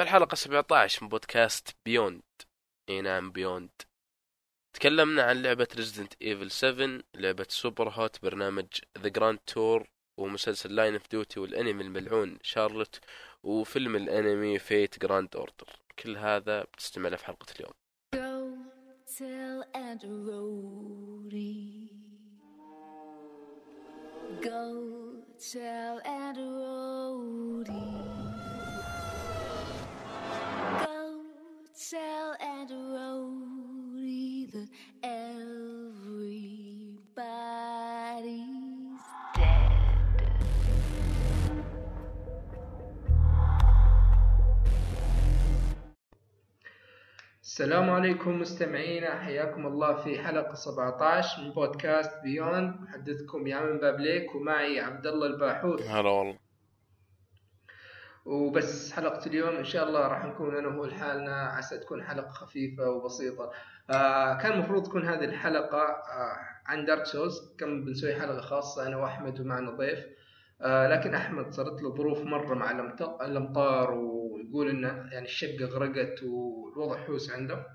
في الحلقة 17 من بودكاست Beyond إي نعم Beyond تكلمنا عن لعبة Resident Evil 7 لعبة Superhot برنامج The Grand Tour ومسلسل Line of Duty والأنمي الملعون Charlotte وفيلم الأنمي Fate Grand Order كل هذا بتستمع له في حلقة اليوم tell. Go tell Aunt Rhody. Tell Aunt Rhody that everybody's dead. السلام عليكم مستمعينا حياكم الله في حلقة 17 من بودكاست بيوند محدثكم يامن بابليك ومعي عبد الله الباحوث هلا والله وبس حلقة اليوم إن شاء الله راح نكون أنا وهو لحالنا. عسى تكون حلقة خفيفة وبسيطة. آه كان المفروض تكون هذه الحلقة آه عن دارك سولز كان بنسوي حلقة خاصة أنا وأحمد ومعنا ضيف. آه لكن أحمد صارت له ظروف مرة مع الأمط- الأمطار ويقول إن يعني الشقة غرقت والوضع حوس عنده.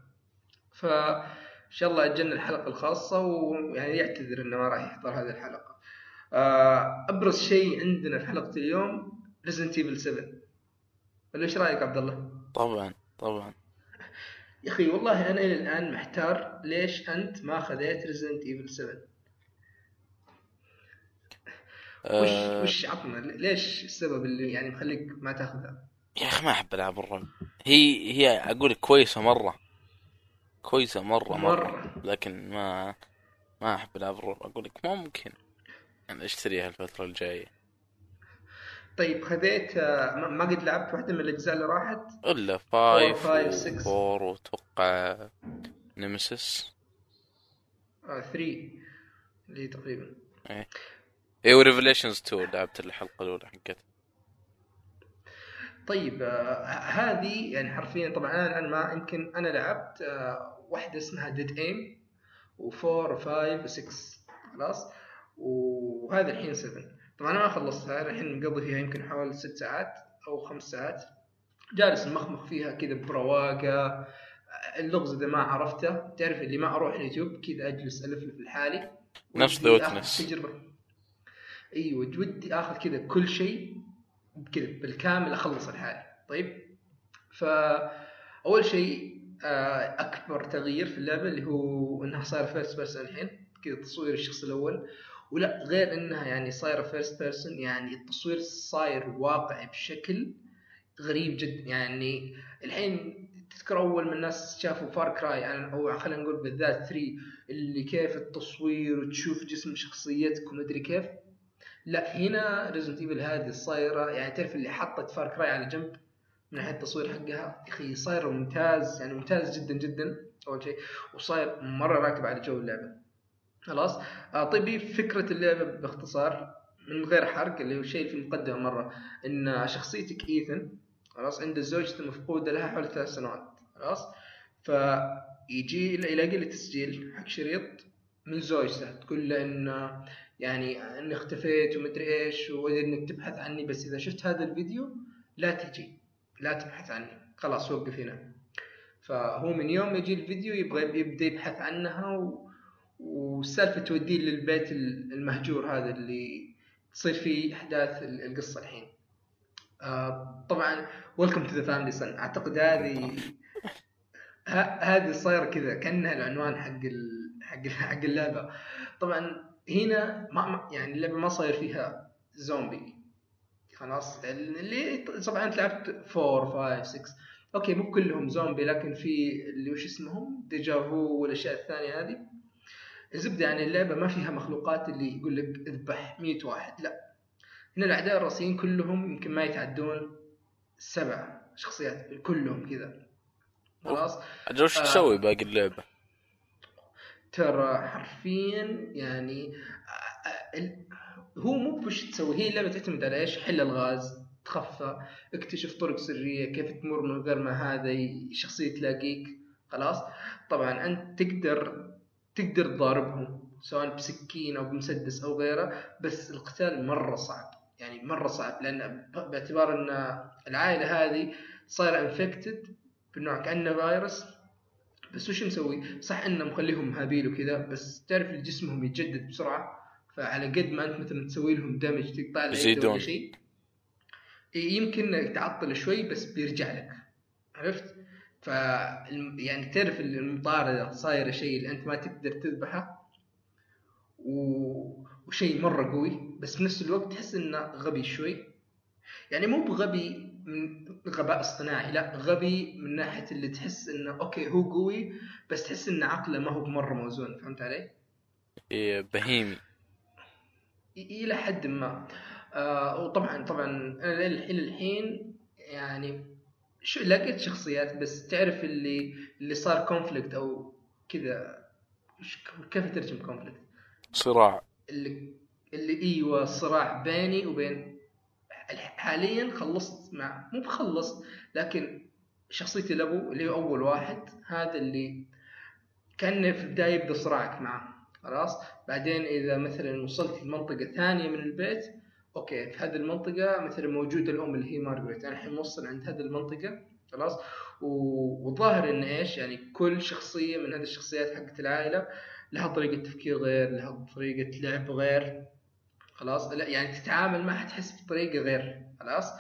فإن شاء الله أجلنا الحلقة الخاصة ويعني يعتذر إنه ما راح يحضر هذه الحلقة. آه أبرز شيء عندنا في حلقة اليوم Resident Evil 7 ولا إيش رأيك عبد الله؟ طبعا طبعا. يا أخي والله أنا إلى الآن محتار ليش أنت ما خذيت Resident Evil 7 وش آه. وش عطنا؟ ليش السبب اللي يعني مخليك ما تاخذها؟ يا أخي ما أحب العاب الرعب. هي هي أقول لك كويسة مرة. كويسة مرة مرة. لكن ما ما أحب العاب الرعب. أقول لك ممكن. يعني أشتريها الفترة الجاية. طيب خذيت آه، ما قد لعبت واحدة من الأجزاء اللي راحت؟ إلا Four, five five, six. و four وأتوقع Nemesis 3 اللي هي تقريبا. اي و Revelations 2 لعبت الحلقة الأولى حقتها. طيب آه هذه يعني حرفيا طبعا أنا ما يمكن أنا لعبت آه واحدة اسمها Dead Aim و4 و5 و6 خلاص؟ وهذا الحين 7 طبعا أنا ما خلصتها أنا الحين مقضي فيها يمكن حوالي 6 ساعات أو 5 ساعات. جالس مخمخ فيها كذا برواقة. اللغز إذا ما عرفته تعرف اللي ما أروح اليوتيوب كذا أجلس الفلف لحالي نفس Witness. تجربة. إيوه ودي آخذ كذا كل شيء كذا بالكامل أخلص لحالي طيب؟ فاول شيء آه، أكبر تغيير في اللعبة اللي هو إنها صايرة first person الحين كذا تصوير الشخص الأول. ولا غير إنها يعني صايرة first person يعني التصوير صاير واقعي بشكل غريب جدا يعني الحين تذكر أول من الناس شافوا Far Cry يعني أو خلينا نقول بالذات 3 اللي كيف التصوير وتشوف جسم شخصيتك ومدري كيف. لا هنا Resident Evil هذه صايرة يعني تعرف اللي حطت Far Cry على جنب من ناحية التصوير حقها؟ يا أخي صايرة ممتاز يعني ممتاز جدا جدا أول شيء وصاير مرة راكب على جو اللعبة. خلاص. آه طيب فكرة اللعبة باختصار من غير حرق اللي هو شيء في المقدمه مرة إن شخصيتك إيثن خلاص عنده زوجته مفقودة لها حوالي ثلاث سنوات خلاص. فيجي يلاقي له تسجيل حق شريط من زوجته تقول له إن يعني اني اختفيت ومدري إيش وأريد إنك تبحث عني بس إذا شفت هذا الفيديو لا تجي لا تبحث عني. خلاص وقف هنا. فهو من يوم يجي الفيديو يبغى يبدأ يبحث عنها و... والسالفه توديه للبيت المهجور هذا اللي تصير فيه أحداث القصة الحين. آه طبعا Welcome to the family son أعتقد هذه هذه صايرة كذا كأنها العنوان حق ال... حق حق اللعبة. طبعا هنا ما- يعني اللعبة ما صاير فيها زومبي خلاص اللي طبعا انت لعبت 4 5 6 أوكي مو كلهم زومبي لكن في اللي وش اسمهم؟ the J'avo والأشياء الثانية هذه. الزبدة يعني اللعبة ما فيها مخلوقات اللي يقول لك اذبح 100 واحد لا هنا الأعداء الرئيسيين كلهم يمكن ما يتعدون سبع شخصيات كلهم كذا خلاص أجل وش آه. تسوي باقي اللعبة؟ ترى حرفيا يعني آه، آه، هو مو بوش تسوي هي اللعبة تعتمد على إيش؟ حل الغاز تخفى اكتشف طرق سرية كيف تمر من غير ما هذا شخصية تلاقيك خلاص طبعا أنت تقدر تقدر تضاربهم سواء بسكين أو بمسدس أو غيره بس القتال مرة صعب يعني مرة صعب لأن باعتبار إن العائلة هذه صاير infected بالنوع كأنه فيروس بس وش مسوي؟ صح إنه مخليهم هابيل وكذا بس تعرف جسمهم يتجدد بسرعة فعلى قد ما أنت مثلا تسوي لهم دمج تقطع له يده يزيدون. ولا شيء يمكن يتعطل شوي بس بيرجع لك عرفت؟ ف يعني تعرف المطاردة صايرة شيء اللي أنت ما تقدر تذبحه و... وشيء مرة قوي بس بنفس الوقت تحس إنه غبي شوي. يعني مو بغبي من غباء اصطناعي لا غبي من ناحية اللي تحس إنه أوكي هو قوي بس تحس إن عقله ما هو بمرة موزون فهمت علي؟ إيه، بهيمي. إلى حد ما. آه وطبعا طبعا أنا الحين الحين يعني شو لقيت شخصيات بس تعرف اللي اللي صار conflict أو كذا. كيف ترجم conflict صراع. اللي اللي أيوه صراع بيني وبين حاليا خلصت مع مو بخلص لكن شخصية الابو اللي هو أول واحد هذا اللي كان في البداية يبدأ صراعك معه خلاص؟ بعدين إذا مثلا وصلت لمنطقة ثانية من البيت أوكي في هذه المنطقة مثلا موجودة الأم اللي هي مارغريت. أنا الحين موصل عند هذه المنطقة خلاص؟ والظاهر إن إيش؟ يعني كل شخصية من هذه الشخصيات حقت العائلة لها طريقة تفكير غير لها طريقة لعب غير خلاص؟ لا يعني تتعامل معها تحس بطريقة غير خلاص؟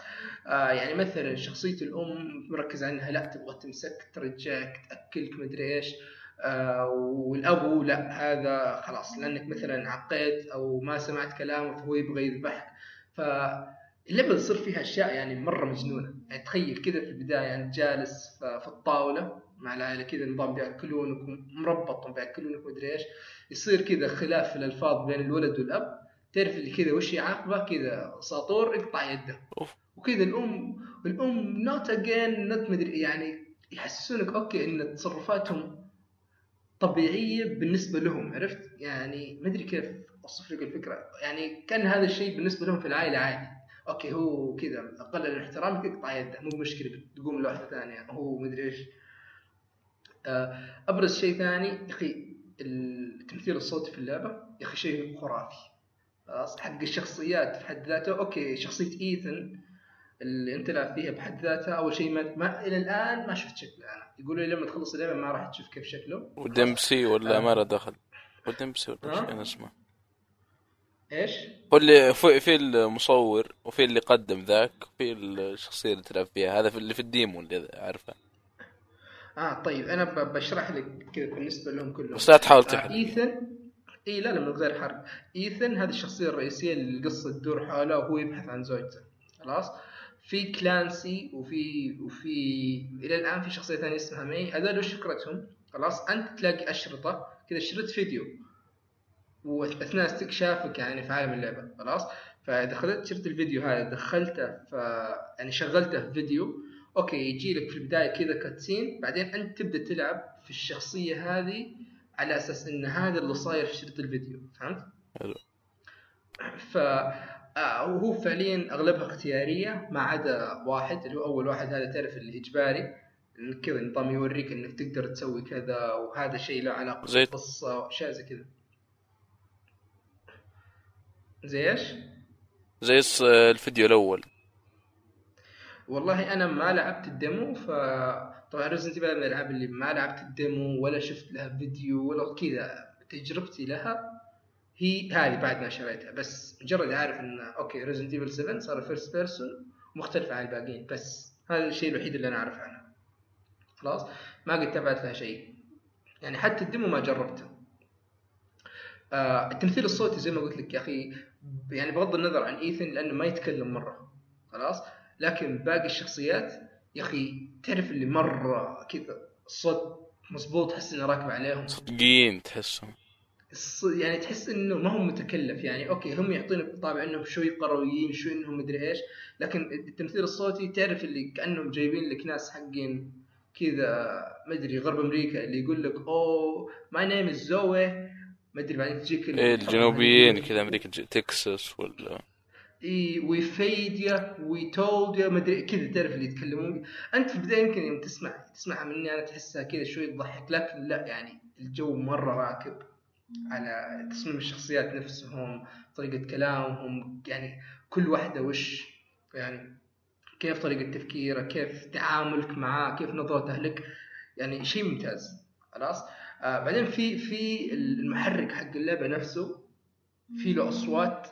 آه يعني مثلا شخصية الأم مركز على إنها لا تبغى تمسك ترجعك تأكلك مدري إيش. آه والأبو لا هذا خلاص. لأنك مثلا عقيت أو ما سمعت كلامه فهو يبغى يذبحك. فاللعبة تصير فيها أشياء يعني مرة مجنونة. يعني تخيل كذا في البداية يعني جالس في الطاولة مع العائلة كذا نظام بيأكلونك ومربط وبياكلونك مدري إيش. يصير كذا خلاف في الألفاظ بين الولد والأب. تعرف اللي كذا وش يعاقبه كذا ساطور اقطع يده. وكذا الأم الأم not again not مدري يعني يحسسونك أوكي إن تصرفاتهم طبيعية بالنسبة لهم عرفت؟ يعني ما ادري كيف. اوصف لك الفكرة. يعني كان هذا الشيء بالنسبة لهم في العائلة عادي. أوكي هو كذا أقل من احترامك اقطع يده. مو مشكله تقوم لوحدة ثانية. هو مدري إيش. آه، أبرز شيء ثاني يا أخي التمثيل الصوتي في اللعبة يا أخي شيء خرافي. حق الشخصيات في حد ذاته. أوكي شخصية إيثن اللي أنت لعب فيها بحد ذاتها أول شيء ما, ما إلى الآن ما شفت شكله أنا. يقولوا لي لما تخلص اللعبة ما راح تشوف كيف شكله. ودمسي ولا آه. ما له دخل؟ ودمسي ولا. إيش كان اسمه إيش؟ هو اللي في في المصور وفي اللي قدم ذاك وفي الشخصية اللي تلعب فيها هذا في اللي في الديمو اللي عارفه آه طيب أنا بشرح لك كذا بالنسبة لهم كلهم. بس لا تحاول آه تحرق. إيثن إي لا لا من غير حرق. إيثن هذه الشخصية الرئيسية اللي القصة تدور حوله وهو يبحث عن زوجته. خلاص؟ في كلانسي وفي وفي إلى الآن في شخصية ثانية اسمها مي. هذول وش فكرتهم؟ خلاص أنت تلاقي أشرطة كذا شريط فيديو. واثناء استكشافك يعني في عالم اللعبة خلاص خذت شريط الفيديو هذا دخلته ف يعني شغلته في فيديو أوكي يجي لك في البداية كذا cutscene بعدين أنت تبدأ تلعب في الشخصية هذه على أساس إن هذا اللي صاير في شريط الفيديو فهمت؟ حلو. ف آه، وهو فعليا أغلبها اختيارية ما عدا واحد اللي هو أول واحد هذا تعرف اللي اجباري كذا نظام يوريك إنك تقدر تسوي كذا وهذا شيء له علاقة بالقصة واشياء زي كذا زي إيش؟ زي الفيديو الأول. والله أنا ما لعبت ال demo ف طبعا Resident من الألعاب اللي ما لعبت ال demo ولا شفت لها فيديو ولا كذا تجربتي لها هي هذه بعد ما شريتها. بس مجرد عارف إن أوكي Resident Evil 7 صار first person مختلفة عن الباقيين. بس هذا الشيء الوحيد اللي أنا اعرف عنها خلاص؟ ما قد تابعت لها شيء. يعني حتى ال demo ما جربته. آه التمثيل الصوتي زي ما قلت لك يا أخي يعني بغض النظر عن إيثن لأنه ما يتكلم مرة خلاص؟ لكن باقي الشخصيات يا أخي تعرف اللي مرة كذا الصوت مظبوط تحس إنه راكب عليهم. صدقين تحسهم. يعني تحس إنه ما هو متكلف يعني أوكي هم يعطونك طابع إنهم شوي قرويين شوي إنهم مدري إيش لكن التمثيل الصوتي تعرف اللي كأنهم جايبين لك ناس حقين كذا ما أدري غرب أمريكا اللي يقول لك oh my name is Zoe ما أدري بعدين تجيك إيه الجنوبيين كذا أمريكا تكساس ولا؟ إي we feed ya we told ya مدري كذا تعرف اللي يتكلمون أنت في البداية يمكن يوم تسمع تسمعها مني أنا تحسها كذا شوي تضحك لكن لا يعني الجو مرة راكب على تصميم الشخصيات نفسهم طريقة كلامهم يعني كل واحدة وش يعني كيف طريقة تفكيره كيف تعاملك معاه كيف نظرته لك يعني شيء ممتاز خلاص؟ آه بعدين في في المحرك حق اللعبة نفسه في له اصوات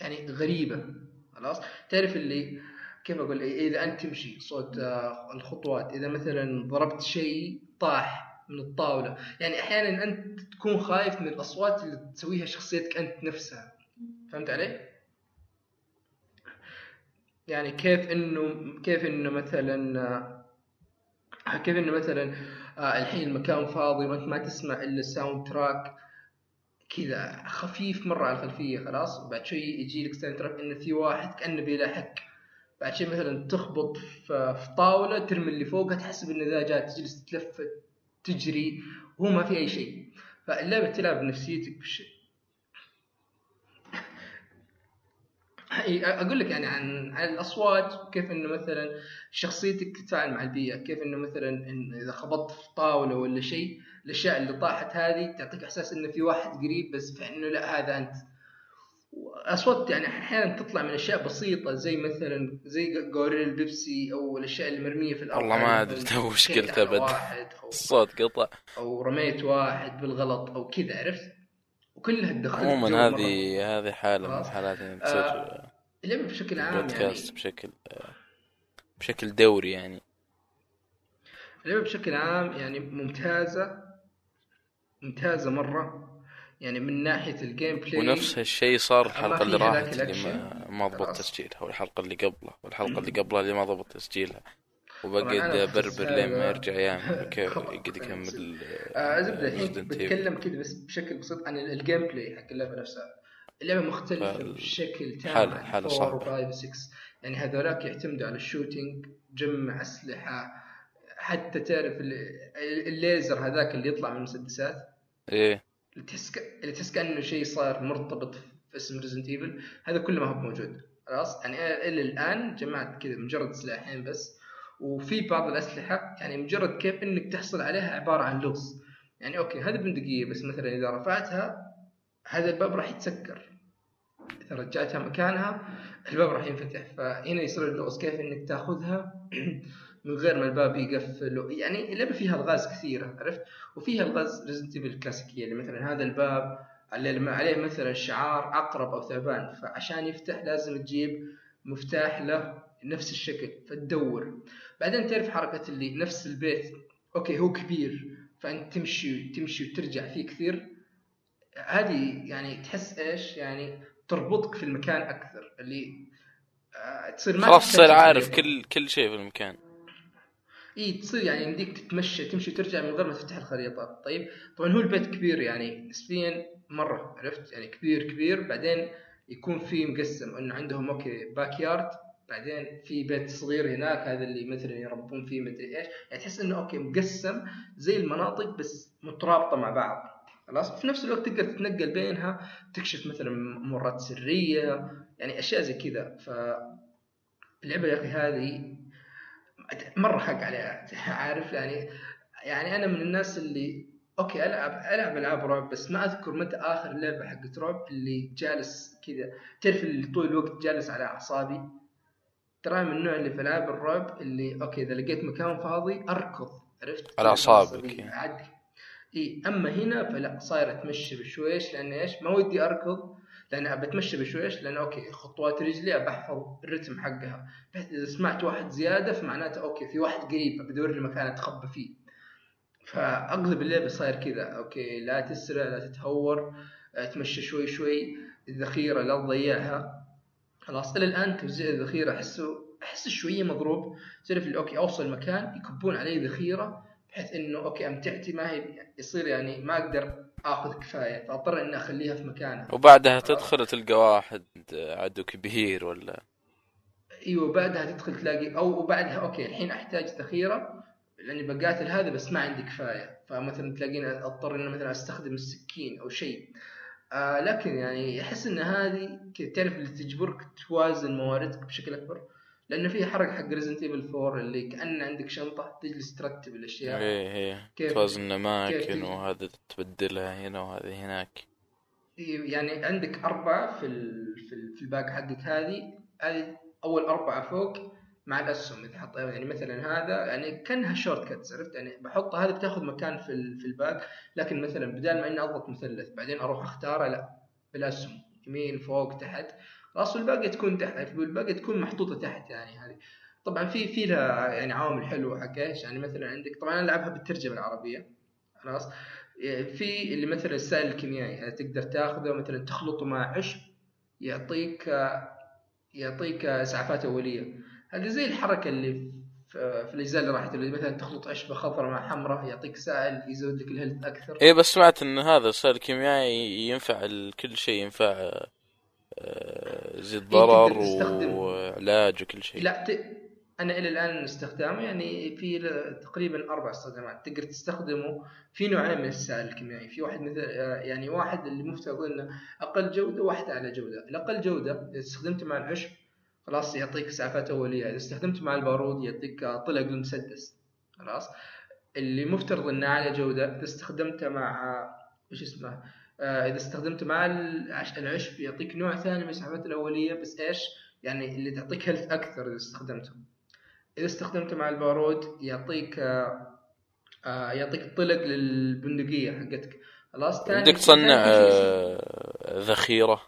يعني غريبة خلاص؟ تعرف اللي كيف أقول؟ إذا أنت تمشي صوت آه، الخطوات. إذا مثلا ضربت شيء طاح من الطاولة يعني أحيانا أنت تكون خايف من الأصوات اللي تسويها شخصيتك أنت نفسها. فهمت علي؟ يعني كيف انه كيف إنه مثلا آه، كيف إنه مثلا الحين المكان فاضي وانت ما تسمع إلا ال soundtrack كذا خفيف مرة على الخلفية خلاص وبعد شوي يجي لك soundtrack انه في واحد كأنه بيلاحق بعد شوي مثلا تخبط في طاولة ترمي اللي فوقها تحسب ان ذا جاء تجلس تلفت تجري وهو ما في أي شيء فاللعبة تلعب نفسيتك. إي، أقول لك يعني عن عن الأصوات وكيف إنه مثلا شخصيتك تتفاعل مع البيئة كيف إنه مثلا إن إذا خبطت في طاولة ولا شيء الأشياء اللي طاحت هذه تعطيك إحساس إنه في واحد قريب بس فانه لا هذا أنت. اصوات يعني أحيانا تطلع من أشياء بسيطة زي مثلا زي قوارير البيبسي أو الأشياء اللي مرميه في الأرض. والله ما مثلاً تو وش شيء قلت أو, الصوت قطع. أو رميت واحد بالغلط أو كذا عرفت؟ وكلها تدخل عموما هذه هذه حالة من. الحالات اللي آه، تصير اللعبه بشكل عام يعني بودكاست بشكل بشكل دوري يعني اللعبة بشكل عام يعني ممتازة ممتازة مرة يعني من ناحية ال gameplay ونفس هالشيء صار الحلقة اللي راحت اللي. ما, ما ضبط. تسجيلها والحلقة اللي قبلها والحلقة اللي قبلها اللي ما ضبط تسجيلها وبقعد أحس بربر لين ما يرجع يعمل. يقعد يكمل آه زبدة الحين. بتكلم كذا بس بشكل بسيط عن ال gameplay حق اللعبة نفسها اللعبة مختلفة فال- بشكل تام عن حالة 4 صعبة. و 5 و 6 يعني هذولاك يعتمدوا على ال shooting جمع أسلحة. حتى تعرف ال- الليزر هذاك اللي يطلع من المسدسات؟ إيه. اللي تحس ك... اللي تحس كأنه شيء صار مرتبط في اسم Resident Evil هذا كله ما هو موجود خلاص؟ يعني إلى الآن جمعت كذا مجرد سلاحين بس. وفي بعض الأسلحة يعني مجرد كيف إنك تحصل عليها عبارة عن لغز. يعني okay هذه بندقية بس مثلا إذا رفعتها هذا الباب راح يتسكر. إذا رجعتها مكانها الباب راح ينفتح. فهنا يصير اللغز كيف إنك تأخذها؟ من غير ما الباب يقفل. يعني اللعبة فيها ألغاز كثيرة عرفت؟ وفيها ألغاز Resident الكلاسيكيه اللي مثلا هذا الباب اللي عليه مثلا شعار عقرب أو ثعبان. فعشان يفتح لازم تجيب مفتاح له نفس الشكل. فتدور. بعدين تعرف حركة اللي نفس البيت. okay هو كبير. فأنت تمشي تمشي وترجع فيه كثير. هذه يعني تحس إيش؟ يعني تربطك في المكان أكثر اللي آه، تصير ما خلاص تصير عارف. كل كل شيء في المكان. إي تصير يعني يمديك تتمشى تمشي وترجع من غير ما تفتح الخريطة. طيب طبعا هو البيت كبير يعني نسبيا مرة عرفت؟ يعني كبير كبير. بعدين يكون في مقسم إنه عندهم okay backyard بعدين في بيت صغير هناك هذا اللي مثلا يربون فيه مدري إيش. يعني تحس إنه okay مقسم زي المناطق بس مترابطة مع بعض. خلاص؟ في نفس الوقت تقدر تتنقل بينها تكشف مثلا ممرات سرية يعني أشياء زي كذا. ف اللعبة يا أخي هذه مرة حق عليها عارف؟ يعني يعني أنا من الناس اللي okay ألعب ألعب ألعاب رعب بس ما أذكر متى آخر لعبة حقت رعب اللي جالس كذا. تعرف اللي طول الوقت جالس على أعصابي؟ ترى من النوع اللي في ألعاب الرعب اللي okay إذا لقيت مكان فاضي أركض عرفت؟ على يعني. اعدي إي أما هنا فلا صاير اتمشى بشويش لأن إيش؟ ما ودي أركض لأن ابى اتمشى بشويش لأن okay خطوات رجلي ابى أحفظ الرتم حقها. بحيث إذا سمعت واحد زيادة فمعناته okay في واحد قريب بدور لي مكان أتخبى فيه. فاغلب اللعبه صاير كذا. okay لا تسرع لا تتهور تمشى شوي شوي الذخيرة لا تضيعها. خلاص إلى الآن توزيع الذخيرة أحسه احس شوية مضروب. تعرف okay أوصل مكان يكبون علي ذخيرة بحيث إنه okay امتعتي ما هي يصير يعني ما أقدر آخذ كفاية فأضطر إني أخليها في مكانها. وبعدها تدخل تلقى واحد عدو كبير ولا؟ إيوه بعدها تدخل تلاقي أو وبعدها okay الحين أحتاج ذخيرة لأني بقاتل هذا بس ما عندي كفاية. فمثلا تلاقيني أضطر إني مثلا أستخدم السكين أو شيء. آه لكن يعني أحس إن هذه تعرف اللي تجبرك توازن مواردك بشكل أكبر؟ لأنه في حركه حق Resident Evil 4 اللي كان عندك شنطة تجلس ترتب الأشياء. إيه إيه. كيف- توازن اماكن؟ وهذا تبدلها هنا وهذه هناك. يعني عندك أربعة في ال... في, ال... في ال pack حقك هذه. هذه أول أربعة فوق مع الأسهم إذا حط يعني مثلا هذا يعني كأنها shortcuts عرفت؟ يعني بحط هذا بتاخذ مكان في ال- في ال pack. لكن مثلا بدال ما إني أضغط مثلث بعدين أروح أختاره لا بالأسهم يمين فوق تحت. خلاص والباقي تكون تحت والباقي تكون محطوطة تحت يعني هذه. طبعا في في لها يعني عوامل حلوة حق إيش؟ يعني مثلا عندك طبعا أنا ألعبها بالترجمة العربية خلاص؟ في اللي مثلا السائل الكيميائي هذا تقدر تاخذه مثلا تخلطه مع عشب يعطيك يعطيك إسعافات أولية. هذه زي الحركة اللي في الأجزاء اللي راحت اللي مثلا تخلط عشبة خضراء مع حمراء يعطيك سائل يزود لك الهيلث أكثر. إيه بس سمعت إن هذا السائل الكيميائي ينفع كل شيء ينفع آه، يزيد ضرر تقدر تستخدم. وعلاج وكل شيء. لا ت... أنا إلى الآن استخدامه يعني في تقريبا أربع استخدامات تقدر تستخدمه في نوعين من السائل الكيميائي. في واحد مثل آه، يعني واحد اللي مفترض إنه أقل جودة وواحد أعلى جودة. الأقل جودة إذا استخدمته مع العشب خلاص يعطيك إسعافات أولية. إذا استخدمته مع البارود يعطيك طلق المسدس خلاص. اللي مفترض إنه أعلى جودة إذا استخدمته مع وش اسمه؟ إذا استخدمته مع العش- العشب يعطيك نوع ثاني من الاسعافات الأولية بس إيش؟ يعني اللي تعطيك health أكثر إذا استخدمته إذا استخدمته مع البارود يعطيك آه، آه، يعطيك طلق للبندقية حقتك. خلاص تاني بدك تصنع آه، ذخيرة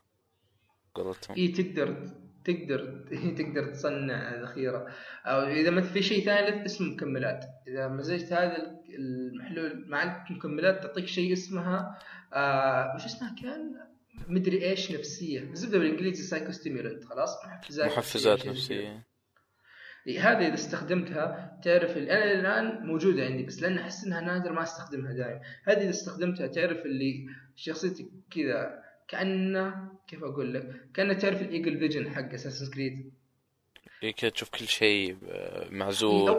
قولتهم اي تقدر تقدر تقدر تصنع ذخيرة. أو إذا مثلا في شيء ثالث اسمه مكملات. إذا مزجت هذا المحلول مع المكملات تعطيك شيء اسمها آه وش اسمها كان؟ مدري إيش نفسية. الزبده بالإنجليزي psycho stimulant خلاص؟ محفزات محفزات إيه، هذه إذا استخدمتها تعرف أنا الآن موجودة عندي بس لأن أحس إنها نادر ما أستخدمها دائما. هذه إذا استخدمتها تعرف اللي شخصيتك كذا كأنه كيف أقول لك؟ كأنه تعرف ال eagle vision حق Assassin's Creed كذا تشوف كل شيء آه، معزول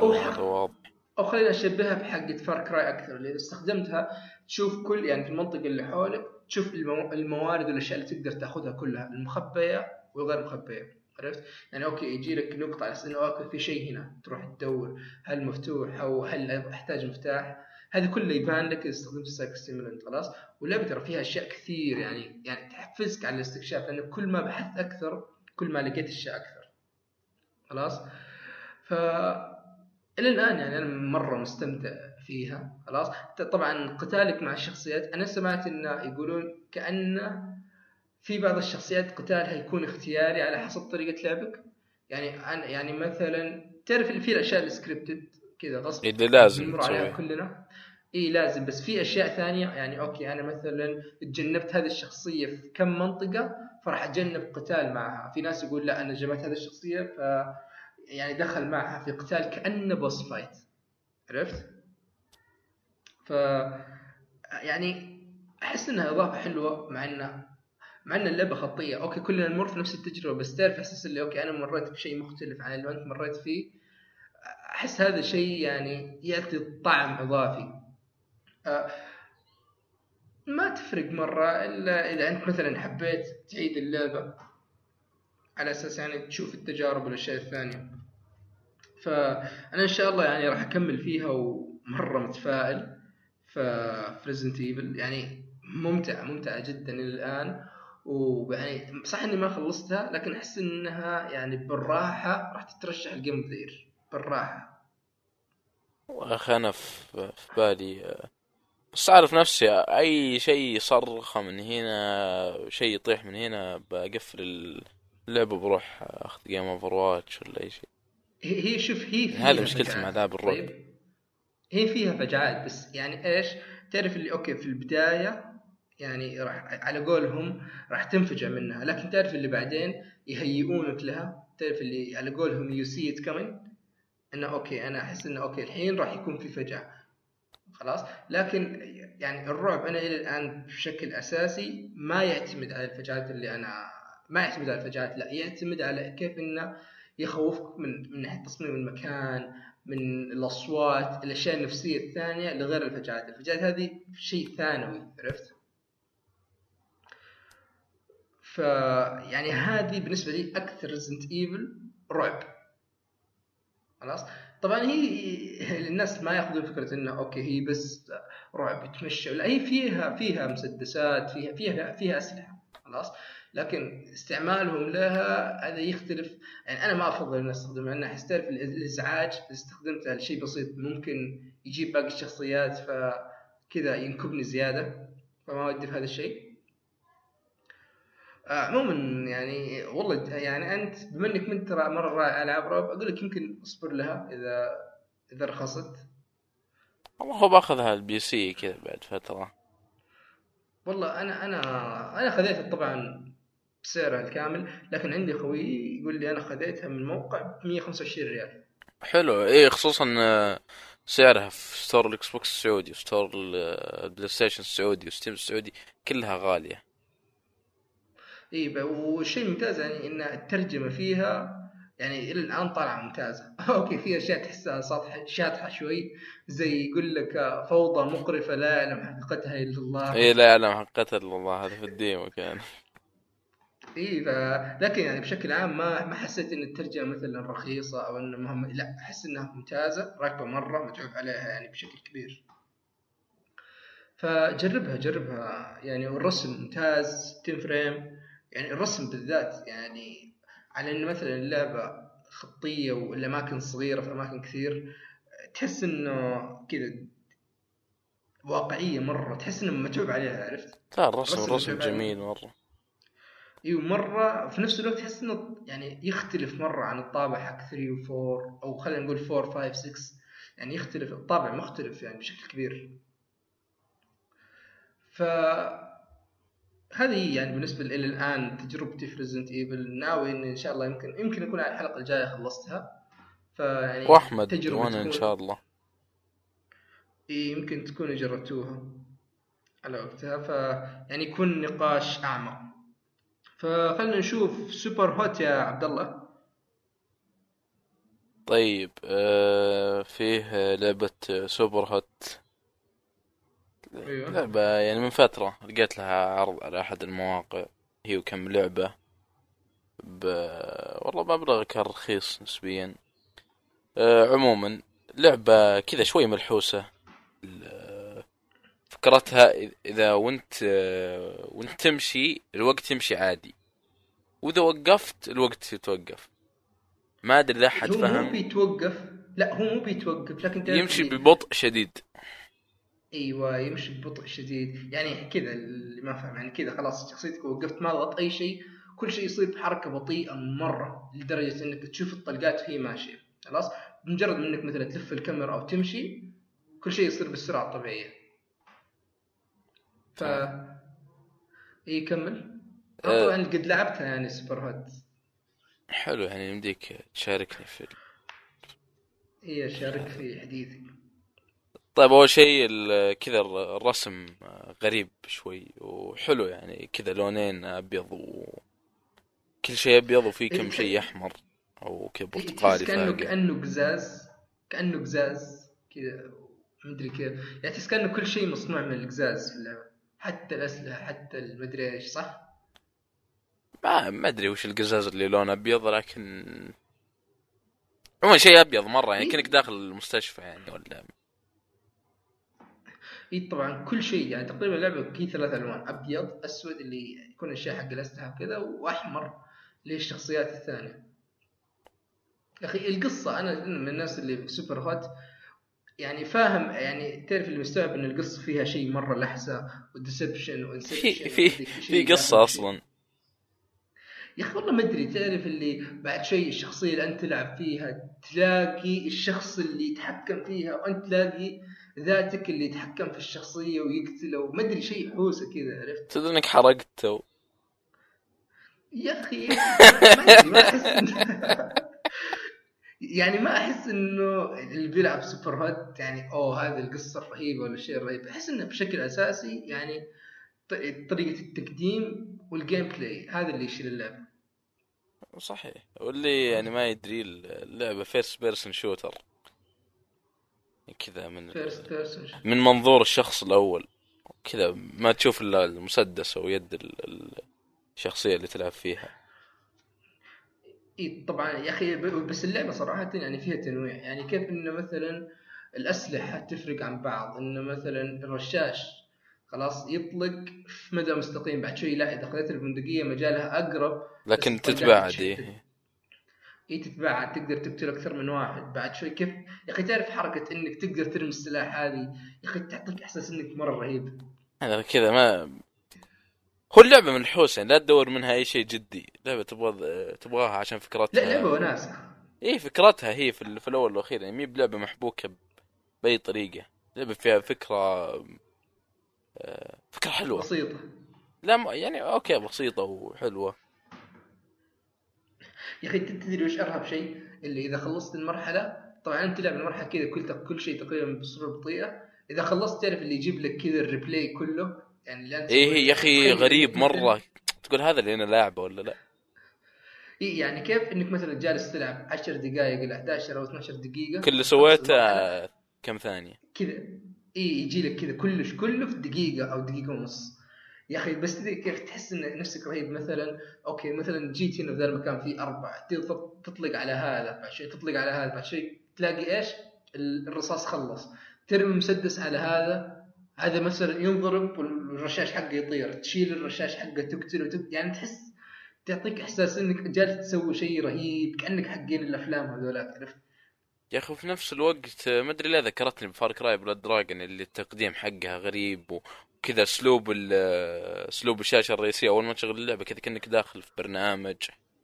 أو خلينا أشبهها بحقة Far Cry أكثر اللي اذا استخدمتها تشوف كل يعني في المنطقة اللي حولك تشوف المو- الموارد والأشياء اللي تقدر تأخذها كلها المخبية والغير مخبية عرفت؟ يعني okay يجي لك نقطة على إنه okay في شيء هنا تروح تدور هل مفتوح أو هل أحتاج مفتاح. هذا كله يبان لك إذا استخدمت ال psycho stimulant خلاص؟ واللعبه ترى فيها أشياء كثير يعني يعني تحفزك على الاستكشاف لأنه كل ما بحثت أكثر كل ما لقيت أشياء أكثر خلاص؟ ف إلى الآن يعني أنا مرة مستمتع فيها خلاص. طبعا قتالك مع الشخصيات أنا سمعت انه يقولون كانه في بعض الشخصيات قتالها يكون اختياري على حسب طريقة لعبك. يعني يعني مثلا تعرف في الأشياء ال scripted كذا غصب اللي لازم بنمر عليها كلنا. اي لازم. بس في أشياء ثانية يعني okay أنا مثلا تجنبت هذه الشخصية في كم منطقة فراح اتجنب قتال معها. في ناس يقول لا أنا جمعت هذه الشخصية ف يعني دخل معها في قتال كأنه boss fight عرفت؟ ف يعني أحس إنها إضافة حلوة مع انها مع إن اللعبة خطية. okay كلنا نمر في نفس التجربة بس تعرف احساس اللي okay أنا مريت بشيء مختلف عن اللي أنت مريت فيه. أحس هذا الشيء يعني يعطي طعم إضافي. آه، ما تفرق مرة إلا إذا أنت مثلا حبيت تعيد اللعبة على أساس يعني تشوف التجارب والأشياء الثانية. فأنا إن شاء الله يعني راح أكمل فيها ومرة متفائل. في Resident Evil يعني ممتعه ممتعه جدا إلى الآن. ويعني صح إني ما خلصتها لكن أحس إنها يعني بالراحة راح تترشح ل Game of بالراحه واخي أنا في بالي بس أعرف نفسي أي شيء يصرخ من هنا شيء يطيح من هنا بقفل اللعبة بروح أخذ game Overwatch ولا أي شيء. هي هي شوف هي فيها هذه مشكلتي. مع لعب الرعب. طيب. هي فيها فجعات بس يعني إيش؟ تعرف اللي أوكي في البداية يعني راح على قولهم راح تنفجع منها لكن تعرف اللي بعدين يهيئونك لها؟ تعرف اللي على قولهم you see it coming إنه أوكي أنا أحس إنه أوكي الحين راح يكون في فجعه خلاص؟ لكن يعني الرعب أنا إلى الآن بشكل أساسي ما يعتمد على الفجعات اللي أنا ما يعتمد على الفجعات لا يعتمد على كيف إنه يخوفك من من ناحية تصميم المكان من الأصوات الأشياء النفسية الثانية لغير الفجعات الفجعات هذه شيء ثانوي عرفت؟ ف يعني هذه بالنسبة لي أكثر Resident Evil رعب. خلاص؟ طبعا هي الناس ما يأخذون فكرة إنه أوكي هي بس رعب تمشي لا هي فيها فيها مسدسات فيها فيها فيها أسلحة. خلاص؟ لكن استعمالهم لها هذا يختلف. يعني أنا ما أفضل إني أستخدمها لأن أحس تعرف الإزعاج إذا استخدمتها لشيء بسيط ممكن يجيب باقي الشخصيات فكذا ينكبني زيادة فما ودي في هذا الشيء. آه، عموما يعني والله يعني أنت بما إنك من ترى مرة رائع العاب رعب أقول لك يمكن اصبر لها إذا إذا رخصت. والله هو باخذها ال PC كذا بعد فترة. والله أنا أنا أنا خذيتها طبعا بسعرها الكامل لكن عندي خوي يقول لي أنا خذيتها من موقع ب 125 ريال. حلو. إيه خصوصا آه، سعرها في store ال Xbox السعودي و store ال PlayStation السعودي و Steam السعودي كلها غالية. اي والشيء الممتاز يعني إن الترجمة فيها يعني إلى الآن طالعة ممتازة. أوكي في أشياء تحسها شاطحة شاطحة شوي زي يقول لك فوضى مقرفة لا يعلم حقيقتها إلا الله. إيه لا يعلم حقيقة إلا الله هذا في ال demo كان. اي ف... لكن يعني بشكل عام ما ما حسيت إن الترجمة مثلا رخيصة أو إنه مهم لا أحس إنها ممتازة راكبة مرة متعوب عليها يعني بشكل كبير. فجربها جربها. يعني والرسم ممتاز 10 فريم. يعني الرسم بالذات يعني على إن مثلا اللعبة خطية والاماكن صغيرة في أماكن كثير تحس إنه كذا واقعية مرة تحس إنه متعوب عليها عرفت؟ لا الرسم الرسم. جميل مرة. أيوه مره في نفس الوقت تحس إنه يعني يختلف مرة عن الطابع حق 3 و4 أو خلينا نقول 4 5 6 يعني يختلف الطابع مختلف يعني بشكل كبير. ف هذه يعني بالنسبة إلى الآن تجربتي في Resident Evil ناوي إن إن شاء الله يمكن يمكن يكون على الحلقة الجاية خلصتها. فيعني وأحمد تجربة وأنا إن شاء الله. يمكن تكونوا جربتوها على وقتها. ف يعني يكون نقاش أعمق. فخلنا نشوف Superhot يا عبد الله طيب آه فيه لعبة سوبر هوت. أيوه. لعبة يعني من فترة لقيت لها عرض على أحد المواقع. هي وكم لعبة ب... والله مبلغ كان رخيص نسبيا. آه عموما لعبة كذا شوي ملحوسة. فكرتها إذا وانت آه، وانت تمشي الوقت يمشي عادي. وإذا وقفت الوقت يتوقف. ما أدري إذا أحد هو مو فهم. بيتوقف. لا هو مو بيتوقف لكن يمشي اللي- ببطء شديد. إيوه يمشي ببطء شديد. يعني كذا اللي ما فهم يعني كذا خلاص شخصيتك وقفت ما ضغط أي شيء. كل شيء يصير بحركة بطيئة مرة لدرجة إنك تشوف الطلقات وهي ماشية. خلاص؟ بمجرد إنك مثلا تلف الكاميرا أو تمشي كل شيء يصير بالسرعة الطبيعية. ف إي كمل. أه. طبعا قد لعبتها يعني سوبر هوت حلو يعني يمديك تشاركني في هي شارك في حديثك طيب أول شيء كذا الر- الرسم غريب شوي وحلو يعني كذا لونين أبيض وكل شيء أبيض وفي كم شيء أحمر أو كذا برتقالي كأنه كأنه قزاز كأنه قزاز كذا مدري كيف. يعني تحس كأنه كل شيء مصنوع من القزاز في اللعبة. حتى الأسلحة حتى المدري إيش صح؟ ما ما أدري وش القزاز اللي لونه أبيض لكن عموما شيء أبيض مرة يعني إيه. كأنك داخل المستشفى يعني ولا اي طبعا كل شيء يعني تقريبا اللعبه هي ثلاث ألوان أبيض أسود اللي يكون الشيء حق الأسلحة كذا وأحمر الشخصيات الثانية يا أخي القصة أنا من الناس اللي في Superhot يعني فاهم يعني تعرف اللي مستوعب إن القصة فيها شيء مرة لحسة و deception في في في قصة أصلا. يا أخي والله ما أدري تعرف اللي بعد شيء الشخصية اللي أنت تلعب فيها تلاقي الشخص اللي يتحكم فيها وأنت تلاقي ذاتك اللي يتحكم في الشخصية ويقتله ما أدري شيء حوسة كذا عرفت؟ تدري إنك حرقت تو. يا أخي ما أدري ما أحس يعني ما أحس إنه اللي بيلعب Superhot يعني أوه هذه القصة الرهيبه ولا الشيء الرهيب أحس إنه بشكل أساسي يعني طريقة التقديم وال gameplay هذا اللي يشيل اللعبه صحيح. واللي يعني ما يدري اللعبة first person shooter كذا من من منظور الشخص الأول. كذا ما تشوف إلا المسدس أو يد ال- ال- الشخصية اللي تلعب فيها. إي طبعا يا أخي بس اللعبة صراحة يعني فيها تنويع يعني كيف انه مثلا الأسلحة تفرق عن بعض انه مثلا الرشاش خلاص يطلق في مدى مستقيم بعد شوي لا اذا خذيت البندقية مجالها أقرب لكن تتباعد. إيه. إي تتباعد تقدر تقتل أكثر من واحد بعد شوي كيف يا أخي تعرف حركة إنك تقدر ترمي السلاح هذه يا أخي تعطيك إحساس إنك مرة رهيب هذا كذا ما هو اللعبة من الحوس يعني لا تدور منها أي شيء جدي. لعبة تبغى تبغاها عشان فكرتها. لا لعبة وناسة. إيه فكرتها هي في, في الأول والأخير. يعني مي بلعبة محبوكة بأي طريقة. لعبة فيها فكرة آه، فكرة حلوة. بسيطة. لا ما- يعني أوكي بسيطة وحلوة. يا أخي تدري وش أرهب شيء؟ اللي إذا خلصت المرحلة طبعا أنت تلعب المرحلة كذا كل كل شيء تقريبا بصورة بطيئة. إذا خلصت تعرف اللي يجيب لك كذا الريبلاي كله يعني إيه يا تخيل غريب مرة. تقول هذا اللي أنا لاعبه ولا لا؟ إيه يعني كيف إنك مثلا جالس تلعب 10 دقائق إلى 11 أو 12 دقيقة؟ كل اللي سويته آه، كم ثانية؟ كذا. اي يجي لك كذا كله كله في دقيقة أو دقيقة ونص. يا أخي بس كيف تحس إن نفسك رهيب مثلا؟ أوكي مثلا جيت هنا في ذا المكان فيه أربعة. تطلق على هذا بعد شوي تطلق على هذا بعد شوي تلاقي إيش؟ ال- الرصاص خلص. ترمي مسدس على هذا هذا مثلا ينضرب والرشاش حقه يطير تشيل الرشاش حقه تقتله وتق... يعني تحس تعطيك إحساس إنك جالس تسوي شيء رهيب كأنك حقين الأفلام هذولاك عرفت؟ يا أخي في نفس الوقت آه، ما أدري ليه ذكرتني ب Far Cry Blood Dragon اللي التقديم حقها غريب وكذا أسلوب آه، أسلوب الشاشة الرئيسية. أول ما تشغل اللعبة كذا كأنك داخل في برنامج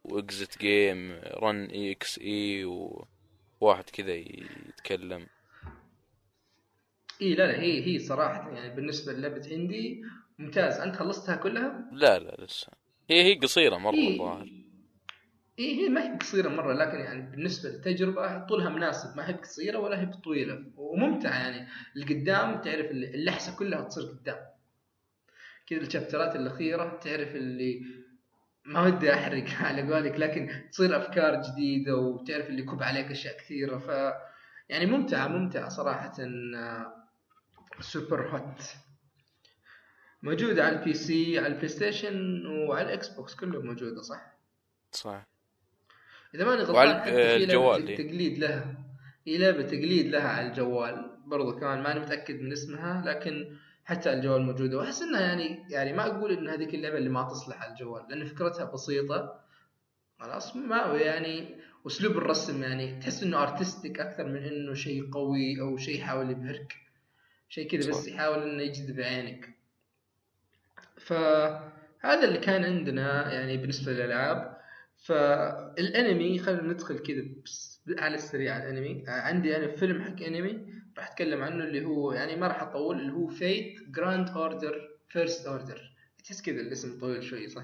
واكزت جيم رن إكس اي وواحد كذا يتكلم. اي لا لا هي هي صراحة يعني بالنسبة للعبة هندي ممتاز. أنت خلصتها كلها؟ لا لا لسه. هي هي قصيرة مرة إيه. الظاهر. اي هي ما هي قصيرة مرة لكن يعني بالنسبة للتجربة طولها مناسب. ما هي قصيرة ولا هي طويلة. وممتعة يعني. القدام تعرف اللحسة كلها تصير قدام. كذا ال chapter ات الأخيرة تعرف اللي ما ودي أحرق على قولك لكن تصير أفكار جديدة وتعرف اللي يكب عليك أشياء كثيرة. ف يعني ممتعة ممتعة صراحة. آه، Superhot. موجودة على ال PC على ال PlayStation وعلى ال Xbox كله موجودة صح؟ صح إذا ماني غلطان وعلى الجوال،. تقليد لها. هي لعبة تقليد لها على الجوال برضو كمان ماني متأكد من اسمها لكن حتى على الجوال موجودة. وأحس إنها يعني يعني ما أقول إن هذيك اللعبة اللي ما تصلح على الجوال لأن فكرتها بسيطة. خلاص ما يعني أسلوب الرسم يعني تحس إنه artistic أكثر من إنه شيء قوي أو شيء يحاول يبهرك. شيء كذا بس. يحاول إنه يجذب عينك. فهذا اللي كان عندنا يعني بالنسبة للألعاب. فالانمي خلينا ندخل كذا بس على السريع على الأنمي. عندي أنا فيلم حق أنمي راح أتكلم عنه اللي هو يعني ما راح أطول اللي هو Fate Grand Order First Order تحس كذا الاسم طويل شوي صح؟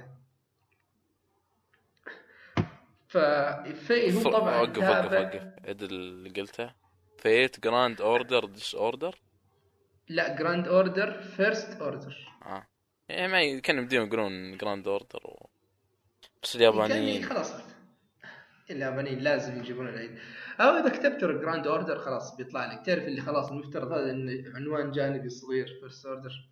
ففي هو طبعا وقف وقف وقف. اللي قلته. Fate Grand Order First Order لا Grand Order First Order آه. يعني ما كانوا بديهم يقولون Grand Order و... بس اليابانيين. خلاص. اليابانيين لازم يجيبون العيد. أو إذا كتبت Grand Order خلاص بيطلع لك. تعرف اللي خلاص المفترض هذا انه عنوان جانبي صغير First Order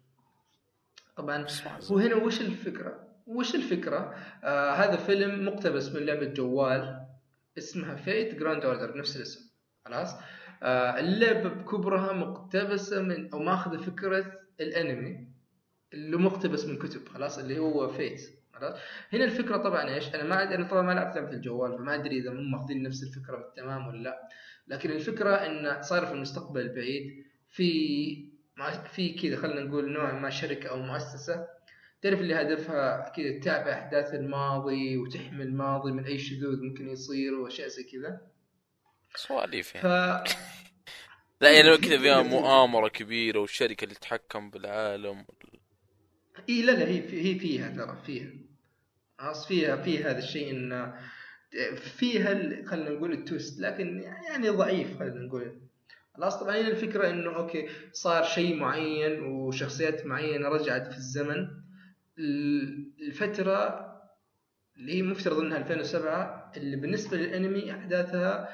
طبعا وهنا وش الفكرة؟ وش الفكرة؟ آه هذا فيلم مقتبس من لعبة جوال اسمها Fate Grand Order نفس الاسم. خلاص؟ آه اللعبة بكبرها مقتبسة من أو ماخذة فكرة الأنمي اللي مقتبس من كتب خلاص اللي هو Fate خلاص. هنا الفكرة طبعا إيش؟ أنا ما أنا طبعا ما لعبت لعبة الجوال فما أدري إذا هم ماخذين نفس الفكرة بالتمام ولا لا. لكن الفكرة إن صار في المستقبل البعيد في في كذا خلينا نقول نوع ما شركة أو مؤسسة. تعرف اللي هدفها كذا تتابع أحداث الماضي وتحمي الماضي من أي شذوذ ممكن يصير وأشياء زي كذا. سواليف ف يعني. لا يعني كذا فيها مؤامرة كبيرة والشركة اللي تتحكم بالعالم إي لا لا هي هي فيها ترى فيها. خلاص فيها فيها هذا الشيء إن فيها ال- خلينا نقول التويست لكن يعني ضعيف خلينا نقول. خلاص طبعا هنا الفكرة إنه okay صار شيء معين وشخصيات معينة رجعت في الزمن. ال- الفترة اللي هي مفترض إنها 2007 اللي بالنسبة للأنمي أحداثها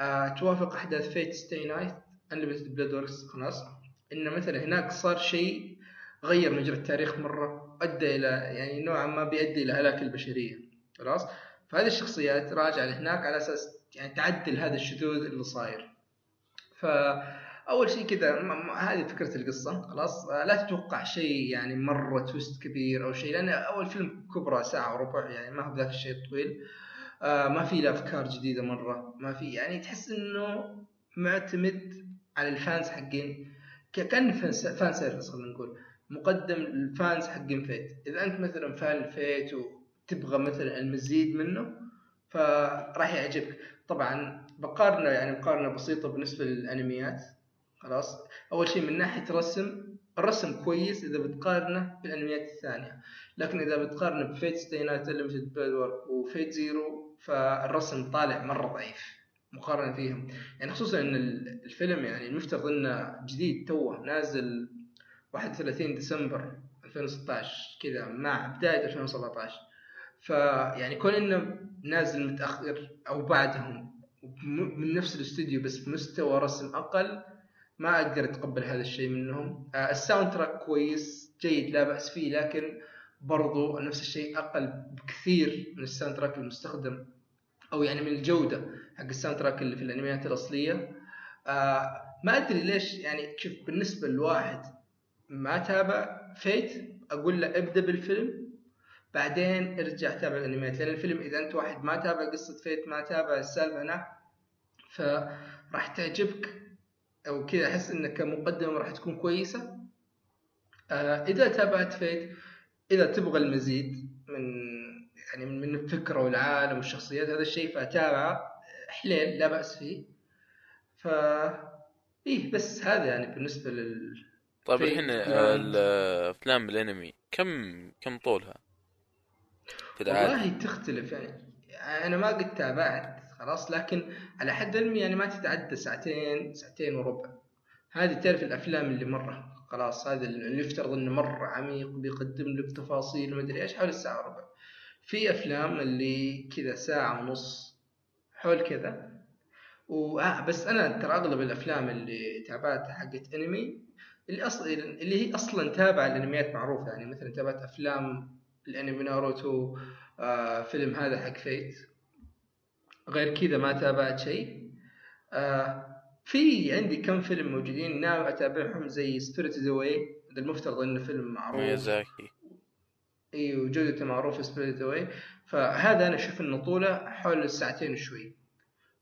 آه توافق أحداث Fate Stay Night Unlimited Blade Works خلاص. إن مثلا هناك صار شيء غير مجرى التاريخ مرة أدى إلى يعني نوعا ما بيؤدي إلى هلاك البشرية خلاص. فهذه الشخصيات راجعة لهناك على أساس يعني تعدل هذا الشذوذ اللي صاير. ف أول شيء كذا هذه فكرة القصة خلاص. آه، لا تتوقع شيء يعني مرة twist كبير أو شيء لأن الفيلم كبره ساعة وربع يعني ما هو ذاك الشيء الطويل. آه، ما في له أفكار جديدة مرة. ما في يعني تحس إنه معتمد على ال fans حقين. كأن fan s- fan service خلينا نقول. مقدم ال fans حقين Fate. إذا أنت مثلا fan Fate وتبغى مثلا المزيد منه فراح يعجبك. طبعا بقارنة يعني مقارنة بسيطة بالنسبة للأنميات. خلاص. أول شيء من ناحية رسم الرسم كويس إذا بتقارنه بالأنميات الثانية. لكن إذا بتقارنه ب Fate Stay Night Unlimited Blade Works و Fate Zero فالرسم طالع مرة ضعيف مقارنة فيهم. يعني خصوصا إن ال- الفيلم يعني المفترض إنه جديد توه نازل 31 ديسمبر 2016 كذا مع بداية 2017 فيعني كون إنه نازل متأخر أو بعدهم من نفس الاستوديو بس بمستوى رسم أقل ما أقدر أتقبل هذا الشيء منهم. آه، ال soundtrack كويس جيد لا بأس فيه لكن برضو نفس الشيء أقل بكثير من ال soundtrack المستخدم أو يعني من الجودة حق ال soundtrack اللي في الانميات الأصلية. آه ما أدري ليش يعني شوف بالنسبة لواحد ما تابع Fate أقول له ابدأ بالفيلم بعدين ارجع تابع الانميات لأن الفيلم إذا أنت واحد ما تابع قصة Fate ما تابع السالفة هناك فراح تعجبك. أو كذا أحس إنك كمقدمة راح تكون كويسة. آه إذا تابعت فيت إذا تبغى المزيد من يعني من الفكرة والعالم والشخصيات هذا الشيء فتابعه حليل لا بأس فيه. ف إيه بس هذا يعني بالنسبة لل طيب الحين الأفلام. الانمي كم كم طولها؟ في والله تختلف يعني أنا ما قد تابعت خلاص لكن على حد علمي يعني ما تتعدى ساعتين ساعتين وربع. هذه تعرف الأفلام اللي مرة. خلاص هذا اللي يفترض إنه مره عميق بيقدم لك تفاصيل ما أدري إيش حول الساعة وربع في أفلام اللي كذا ساعة ونص حول كذا. و... آه بس أنا ترى أغلب الأفلام اللي تابعتها حقت أنمي اللي أصلا اللي هي أصلا تابعة لأنميات معروفة. يعني مثلا تابعت أفلام الأنمي ناروتو آه فيلم هذا حق Fate. غير كذا ما تابعت شيء. آه في عندي كم فيلم موجودين ناوي أتابعهم زي Spirited Away المفترض إنه فيلم معروف. ميازاكي إي وجودته معروفه Spirited Away فهذا أنا أشوف إنه طوله حول الساعتين وشوي.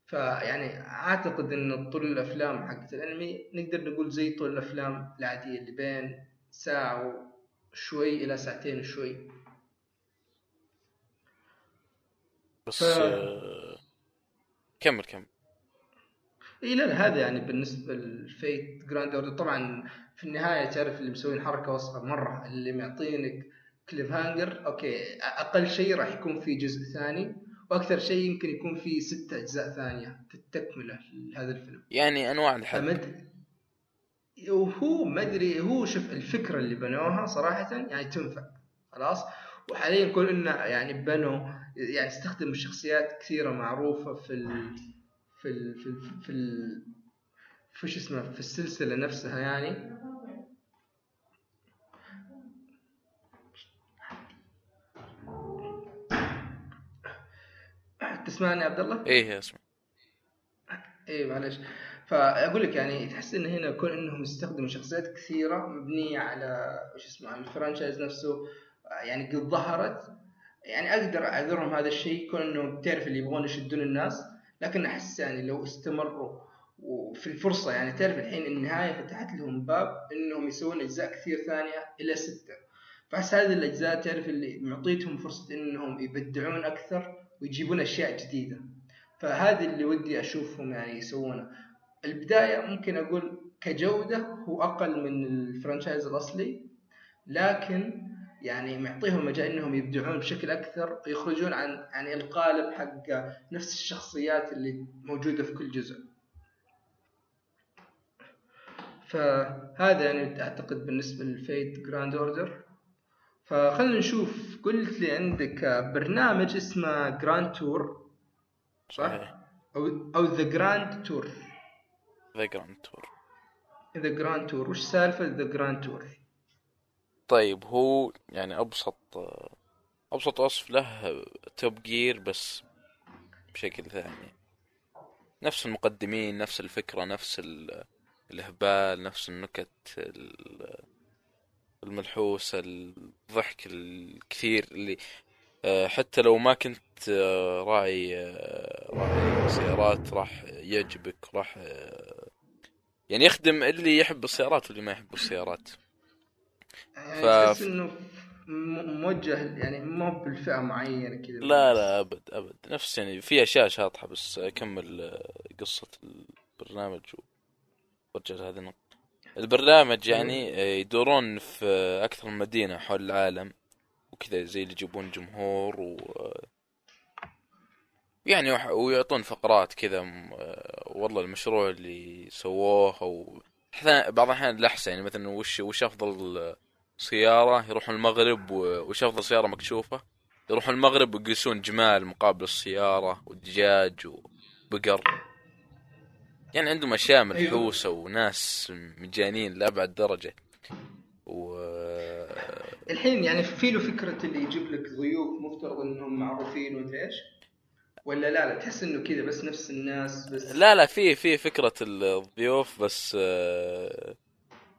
فيعني أعتقد إن طول الأفلام حقت الأنمي نقدر نقول زي طول الأفلام العادية اللي بين ساعة وشوي إلى ساعتين وشوي. بس ف- آه، كمل كمل. اي لا هذا يعني بالنسبة لل Fate Grand Order. طبعا في النهاية تعرف اللي مسوين حركة وسخه مرة اللي معطينك cliffhanger okay أقل شيء راح يكون في جزء ثاني وأكثر شيء يمكن يكون في ست أجزاء ثانية في التكمله لهذا الفيلم. يعني أنواع الحل فمد وهو ما أدري هو شوف الفكرة اللي بنوها صراحة يعني تنفع خلاص. وحاليا يقول إنه يعني بنوا يعني استخدموا شخصيات كثيرة معروفة في ال في ال في ال في ال في شو اسمه في السلسلة نفسها يعني. تسمعني يا عبد الله؟ إيه أسمع. إيه معلش فأقول لك يعني تحس إن هنا كون إنهم يستخدموا شخصيات كثيرة مبنية على وش اسمه على الفرانشايز نفسه يعني قد ظهرت. يعني أقدر أعذرهم هذا الشيء كون إنهم تعرف اللي يبغون يشدون الناس. لكن أحس يعني لو استمروا وفي الفرصة يعني تعرف الحين النهاية فتحت لهم باب إنهم يسوون أجزاء كثير ثانية إلى ستة. فأحس هذه الأجزاء تعرف اللي معطيتهم فرصة إنهم يبدعون أكثر ويجيبون أشياء جديدة. فهذه اللي ودي أشوفهم يعني يسوونه. البداية ممكن أقول كجودة هو أقل من الفرنشايز الأصلي لكن يعني معطيهم مجال إنهم يبدعون بشكل أكثر ويخرجون عن يعني القالب حق نفس الشخصيات اللي موجودة في كل جزء. فهذا يعني أعتقد بالنسبة لل Fate Grand Order. فخلنا نشوف قلت لي عندك برنامج اسمه Grand Tour صح؟ صحيح أو أو The Grand Tour The Grand Tour The Grand Tour وش سالفة The Grand Tour؟ طيب هو يعني أبسط أبسط وصف له Top Gear بس بشكل ثاني. نفس المقدمين نفس الفكرة نفس ال... الهبال نفس النكت ال- الملحوسة الضحك الكثير اللي آه، حتى لو ما كنت آه، راعي آه، راعي سيارات راح يعجبك راح يعني يخدم اللي يحب السيارات واللي ما يحب السيارات. يعني ف- تحس إنه موجه يعني مو بالفئة معينة كذا. لا لا أبد أبد. نفس يعني في أشياء شاطحة بس أكمل آه، قصة البرنامج وأرجع لهذه النقطة. البرنامج يعني آه، يدورون في أكثر من مدينة حول العالم وكذا زي اللي يجيبون جمهور و آه، يعني ويعطون فقرات كذا والله المشروع اللي سووه أو بعض الأحيان لحسه يعني مثلا وش وش أفضل سيارة يروحون المغرب وش افضل سيارة مكشوفة. يروحون المغرب ويقيسون جمال مقابل السيارة ودجاج وبقر. يعني عندهم أشياء ملحوسة وناس مجانين لأبعد درجة. و الحين يعني في له فكرة اللي يجيب لك ضيوف مفترض إنهم معروفين ومدري إيش؟ ولا لا لا تحس إنه كذا بس نفس الناس بس لا لا في في فكرة الضيوف بس آه،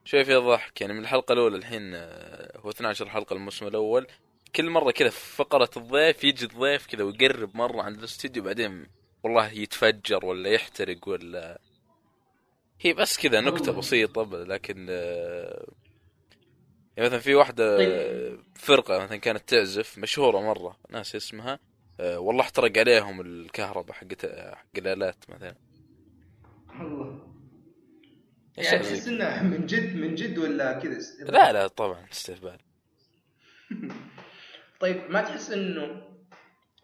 شوي في ضحك يعني من الحلقة الأولى الحين آه، هو 12 حلقة الموسم الأول كل مرة كذا في فقرة الضيف يجي الضيف كذا ويقرب مرة عند الاستديو بعدين والله يتفجر ولا يحترق ولا هي بس كذا نكتة والله. بسيطة ب- لكن آه، يعني مثلا في واحدة طيب. فرقة مثلا كانت تعزف مشهورة مرة ناس اسمها آه، والله احترق عليهم الكهرباء حقت حق الآلات مثلا الله يعني تحس. إنه من جد من جد ولا كذا استهبال؟ لا لا طبعا استهبال. طيب ما تحس إنه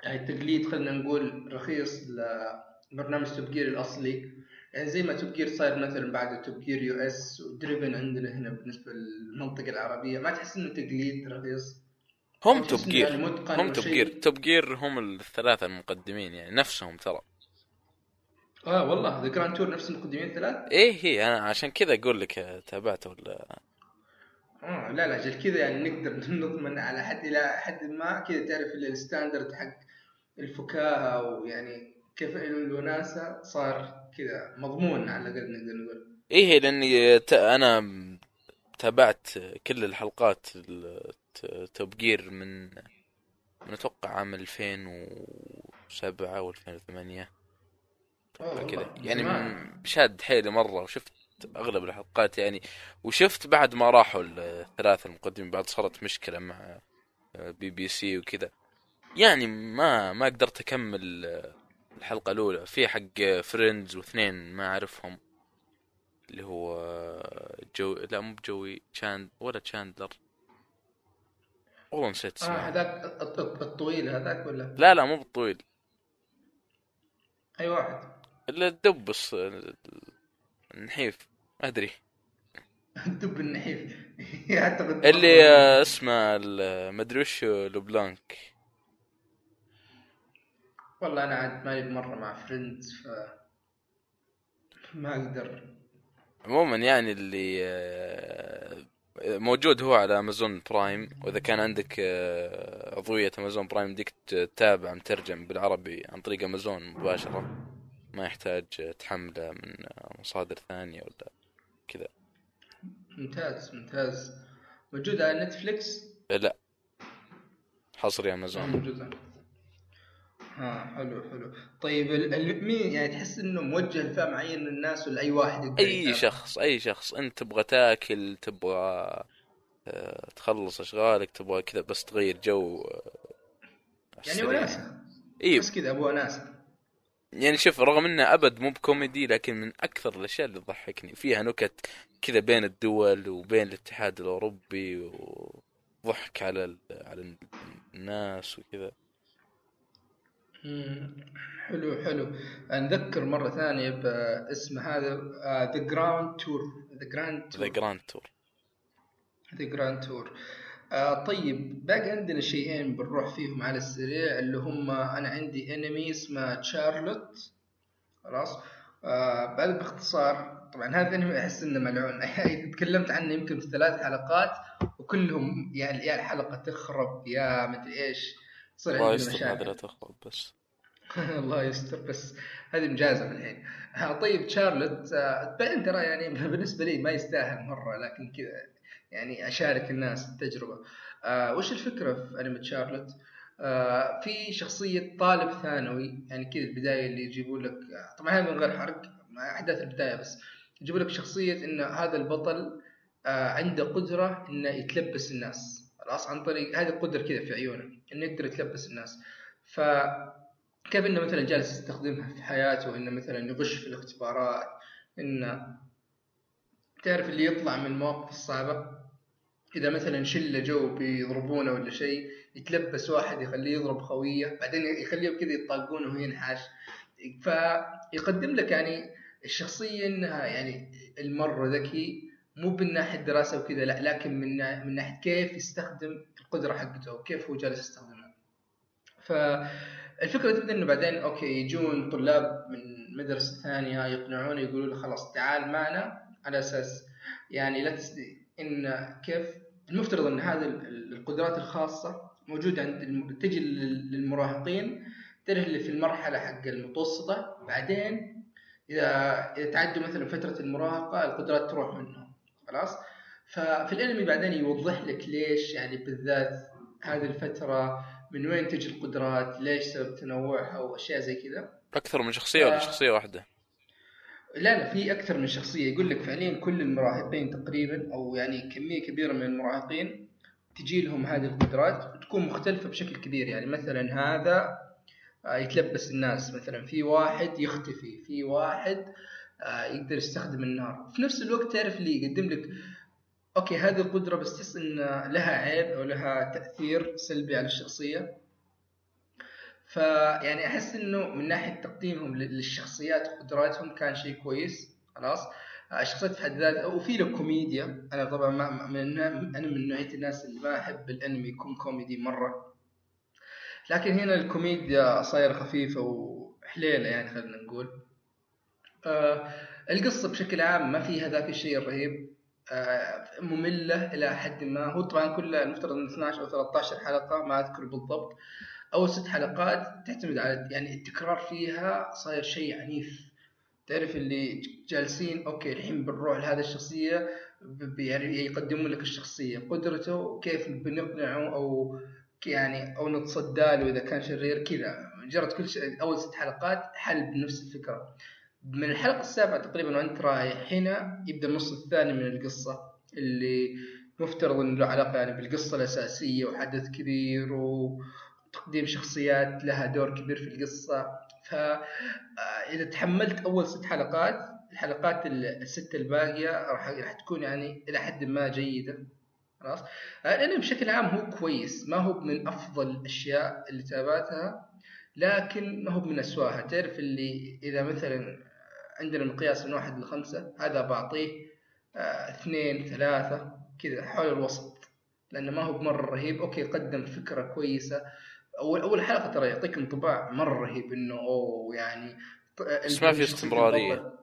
يعني التقليد خلينا نقول رخيص لبرنامج Top Gear الأصلي؟ يعني زي ما Top Gear صاير مثلا بعد Top Gear US و Driven عندنا هنا بالنسبة للمنطقة العربية ما تحس إنه تقليد رخيص؟ هم تحس Top Gear يعني هم Top Gear Top Gear هم الثلاثة المقدمين يعني نفسهم ترى. آه والله The Grand Tour نفس المقدمين ثلاث إيه هي أنا عشان كذا أقول لك آه، تابعته ولا؟ آه لا لا جل كذا يعني نقدر نضمن على حد إلى حد ما كذا تعرف ال standard حق الفكاهة ويعني كيف الوناسة صار كذا مضمون على الاقل نقدر نقول. إيه هي لأني ت... أنا تابعت كل الحلقات Top Gear من من أتوقع عام 2007 و 2008 أوه كذا. والله، يعني شاد حيلي مرة وشفت أغلب الحلقات يعني وشفت بعد ما راحوا الثلاثة المقدمين بعد صارت مشكلة مع بي بي سي وكذا. يعني ما ما قدرت أكمل الحلقة الأولى. في حق Friends واثنين ما أعرفهم اللي هو جو لا مو بجوي تشاند ولا تشاندلر والله نسيت اسمه. هذاك الط- الط- الطويل هذاك ولا؟ لا لا مو بالطويل. أي واحد. الا الدب الص- النحيف ما أدري. الدب النحيف. أعتقد اللي آه، اسمه ما أدري وش لوبلانك. والله أنا عاد مالي بمره مع Friends ف ما أقدر. عموما يعني اللي آه، موجود هو على أمازون برايم. وإذا كان عندك آه، عضوية أمازون برايم يمديك تتابع مترجم بالعربي عن طريق أمازون مباشرة. ما يحتاج تحمله من آه، مصادر ثانية ولا كذا. ممتاز ممتاز. موجود على نتفليكس؟ آه، لا. حصري آه، امازون موجودة ها حلو حلو. طيب مين يعني تحس إنه موجه لفئة معينة من الناس ولا أي واحد أي؟ شخص أي شخص. أنت تبغى تاكل تبغى آه، تخلص أشغالك تبغى كذا بس تغير جو آه، يعني. وناسة. اي بس كذا ابو وناسه يعني شوف رغم إنه أبد مو بكوميدي لكن من أكثر الأشياء اللي تضحكني فيها نكت كذا بين الدول وبين الاتحاد الأوروبي وضحك على. على الناس وكذا. حلو حلو. نذكر مرة ثانية باسم هذا The Ground Tour The Grand The Tour Grand Tour The Grand Tour آه طيب باقي عندنا شيئين بنروح فيهم على السريع اللي هم أنا عندي انمي اسمه Charlotte خلاص؟ آه بل باختصار طبعا هذا الانمي أحس إنه ملعون. تكلمت عنه يمكن في ثلاث حلقات وكلهم يا يا الحلقة تخرب يا مدري إيش. الله عندنا لا مشاكل. تخرب بس. الله يستر بس هذه مجازة الحين. آه، طيب شارلوت آه، بعدين ترى يعني بالنسبة لي ما يستاهل مرة لكن كذا. يعني أشارك الناس التجربة. آه وش الفكرة في أنمي شارلوت؟ آه في شخصية طالب ثانوي يعني كذا البداية اللي يجيبوا لك طبعا هذا من غير حرق مع أحداث البداية بس يجيبوا لك شخصية إن هذا البطل آه عنده قدرة إنه يتلبس الناس. خلاص عن طريق هذه القدرة كذا في عيونه إنه يقدر يتلبس الناس. ف كيف إنه مثلا جالس يستخدمها في حياته إنه مثلا يغش في الاختبارات إنه تعرف اللي يطلع من المواقف الصعبة؟ إذا مثلا شلة جو بيضربونه ولا شيء يتلبس واحد يخليه يضرب خويه بعدين يخليهم كذا يطاقونه وهو ينحاش فيقدم لك يعني الشخصية إنها يعني المرة ذكي مو من ناحية دراسة وكذا لا لكن من من ناحية كيف يستخدم القدرة حقته وكيف هو جالس يستخدمها. فالفكرة تبدأ إنه بعدين أوكي يجون طلاب من مدرسة ثانية يقنعونه يقولوا له خلاص تعال معنا على أساس يعني لا. إن كيف المفترض إن هذه ال- القدرات الخاصة موجودة عند. تجي لل- للمراهقين اللي في المرحلة حق المتوسطة بعدين إذا إذا تعدوا مثلا فترة المراهقة القدرات تروح منهم خلاص ففي الانمي بعدين يوضح لك ليش يعني بالذات هذه الفترة من وين تجي القدرات ليش سبب تنوعها واشياء زي كذا أكثر من شخصية ولا آه. شخصية واحدة لا لا في أكثر من شخصية. يقول لك فعليا كل المراهقين تقريبا أو يعني كمية كبيرة من المراهقين تجي لهم هذه القدرات وتكون مختلفة بشكل كبير. يعني مثلا هذا آه، يتلبس الناس. مثلا في واحد يختفي في واحد آه، يقدر يستخدم النار. في نفس الوقت تعرف اللي يقدم لك أوكي هذه القدرة بس تحس إن لها عيب أو لها تأثير سلبي على الشخصية. فيعني أحس إنه من ناحية تقديمهم لل- للشخصيات وقدراتهم كان شيء كويس خلاص. آه، الشخصيات في حد ذاتها وفي له كوميديا. أنا طبعا ما من أنا من نوعية الناس اللي ما أحب الأنمي يكون كوميدي مرة. لكن هنا الكوميديا صايرة خفيفة وحليلة يعني خلينا نقول. آه القصة بشكل عام ما فيها ذاك الشيء الرهيب. آه مملة إلى حد ما. هو طبعا كلها المفترض إن 12 أو 13 حلقة ما أذكر بالضبط. أول ست حلقات تعتمد على يعني التكرار فيها صاير شيء عنيف. تعرف اللي جالسين أوكي الحين بنروح لهذه الشخصية يعني يقدمون لك الشخصية. قدرته كيف بنقنعه أو يعني أو نتصدى له إذا كان شرير كذا. مجرد كل شيء أول ست حلقات حل بنفس الفكرة. من الحلقة السابعة تقريبا وأنت رايح هنا يبدأ النص الثاني من القصة اللي مفترض إنه له علاقة يعني بالقصة الأساسية وحدث كبير وتقديم شخصيات لها دور كبير في القصة. فاذا تحملت أول ست حلقات الحلقات ال- الست الباقية راح تكون يعني إلى حد ما جيدة. خلاص؟ الانمي بشكل عام هو كويس. ما هو من أفضل الأشياء اللي تابعتها لكن ما هو من أسواها. تعرف اللي إذا مثلا عندنا مقياس من واحد لخمسة هذا بعطيه آه، اثنين ثلاثة كذا حول الوسط. لأنه ما هو بمرة رهيب. أوكي قدم فكرة كويسة أول أول حلقة ترى يعطيك انطباع مرة رهيب إنه أوه يعني بس ما في. البطل-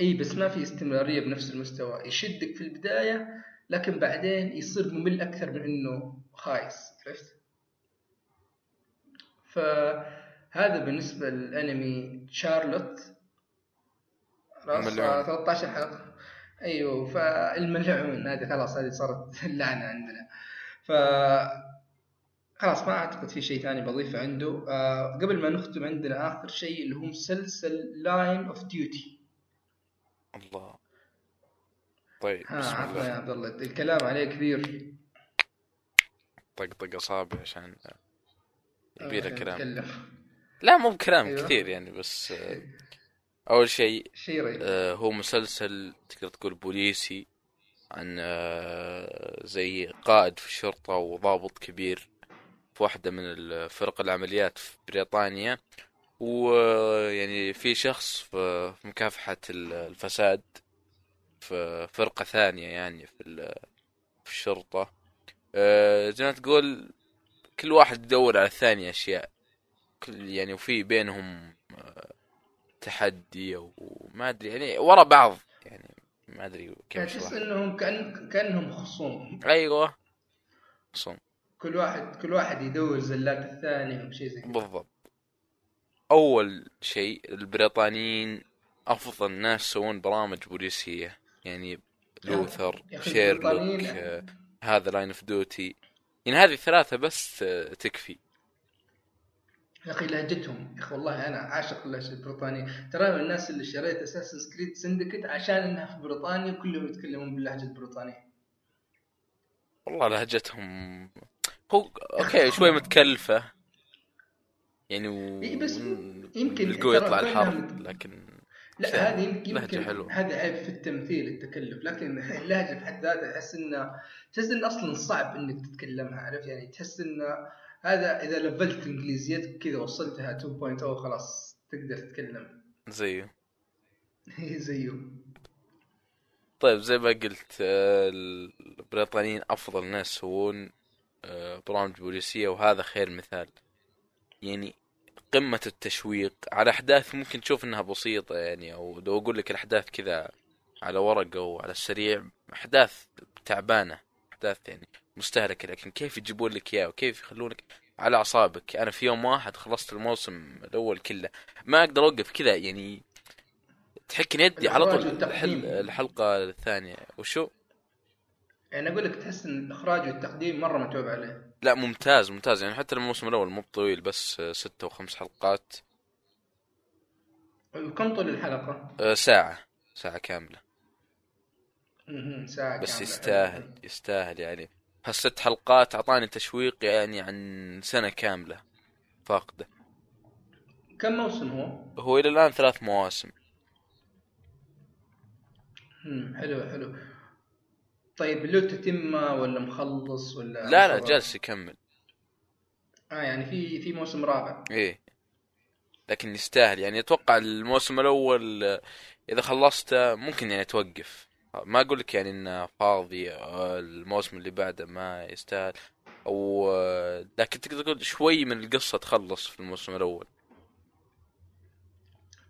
إي بس ما في استمرارية بنفس المستوى. يشدك في البداية لكن بعدين يصير ممل أكثر من إنه خايس عرفت؟ فهذا بالنسبة للأنمي شارلوت. خلاص الملعون. آه، 13 حلقة. أيوه فالملعون هذه خلاص هذه صارت لعنة عندنا. ف خلاص ما أعتقد في شيء ثاني بضيفه عنده. آه قبل ما نختم عندنا آخر شيء اللي هو مسلسل Line of Duty الله. طيب ها بسم عطنا يا عبد الله الكلام عليه كثير طقطق اصابع عشان يبي له آه، كلام. نتكلم. لا مو بكلام أيوه. كثير يعني بس آه، أول شيء آه، هو مسلسل تقدر تقول بوليسي عن آه، زي قائد في الشرطة وضابط كبير. في واحدة من الفرق العمليات في بريطانيا ويعني في شخص في ال- الفساد في فرقة ثانية يعني في ال- في الشرطة. آه، زي ما تقول كل واحد يدور على الثاني أشياء. كل يعني وفي بينهم آه، تحدي وما أدري يعني ورا بعض يعني ما أدري كيف يعني تحس إنهم كأن كأنهم خصوم. أيوه صم كل واحد كل واحد يدور زلات الثاني أو شيء زي كذا. بالضبط. أول شيء البريطانيين أفضل ناس يسوون برامج بوليسية. يعني Luther Sherlock آه، هذا Line of Duty يعني هذه الثلاثة بس آه، تكفي. يا أخي لهجتهم. يا أخي والله أنا عاشق اللهجه البريطانية. ترى من الناس اللي شريت Assassin's Creed Syndicate عشان إنها في بريطانيا كلهم يتكلمون باللهجة البريطانية. والله لهجتهم هو أوكي شوي متكلفة. يعني و... إيه بس يمكن القوي يطلع كونها الحر مت- لكن لا هذه يمكن حلوة. هذا عيب في التمثيل التكلف. لكن اللهجه في حد ذاتها تحس انه تحس إنه أصلا صعب إنك تتكلمها عرفت؟ يعني تحس إنه هذا إذا لفلت انجليزيتك كذا وصلتها 2.0 خلاص تقدر تتكلم. زيه زيه طيب زي ما قلت آه، البريطانيين أفضل ناس يسوون برامج بوليسية وهذا خير مثال. يعني قمة التشويق على أحداث ممكن تشوف إنها بسيطة يعني أو لو أقول لك الأحداث كذا على ورق أو على السريع أحداث تعبانة أحداث يعني مستهلكة لكن كيف يجيبون لك إياه وكيف يخلونك على أعصابك؟ أنا في يوم واحد خلصت الموسم الأول كله ما أقدر أوقف كذا يعني تحكن يدي على طول والتقديم. الحل- الحلقة الثانية. وشو؟ يعني أقول لك تحس إن الإخراج والتقديم مرة متعوب عليه. لا ممتاز ممتاز. يعني حتى الموسم الأول مو طويل بس آه، ستة وخمس حلقات. وكم طول الحلقة؟ آه، ساعة ساعة كاملة. ساعة بس كاملة. يستاهل يستاهل يعني. هالست حلقات أعطاني تشويق يعني عن سنة كاملة فاقدة. كم موسم هو؟ هو إلى الآن ثلاث مواسم. حلو حلو. طيب له تتمة ولا مخلص ولا لا لا؟ جالس يكمل. آه يعني في في موسم رابع. إيه. لكن يستاهل. يعني أتوقع الموسم الأول إذا خلصته ممكن يعني توقف. ما أقول لك يعني إنه فاضي الموسم اللي بعده ما يستاهل. أو لكن تقدر تقول شوي من القصة تخلص في الموسم الأول.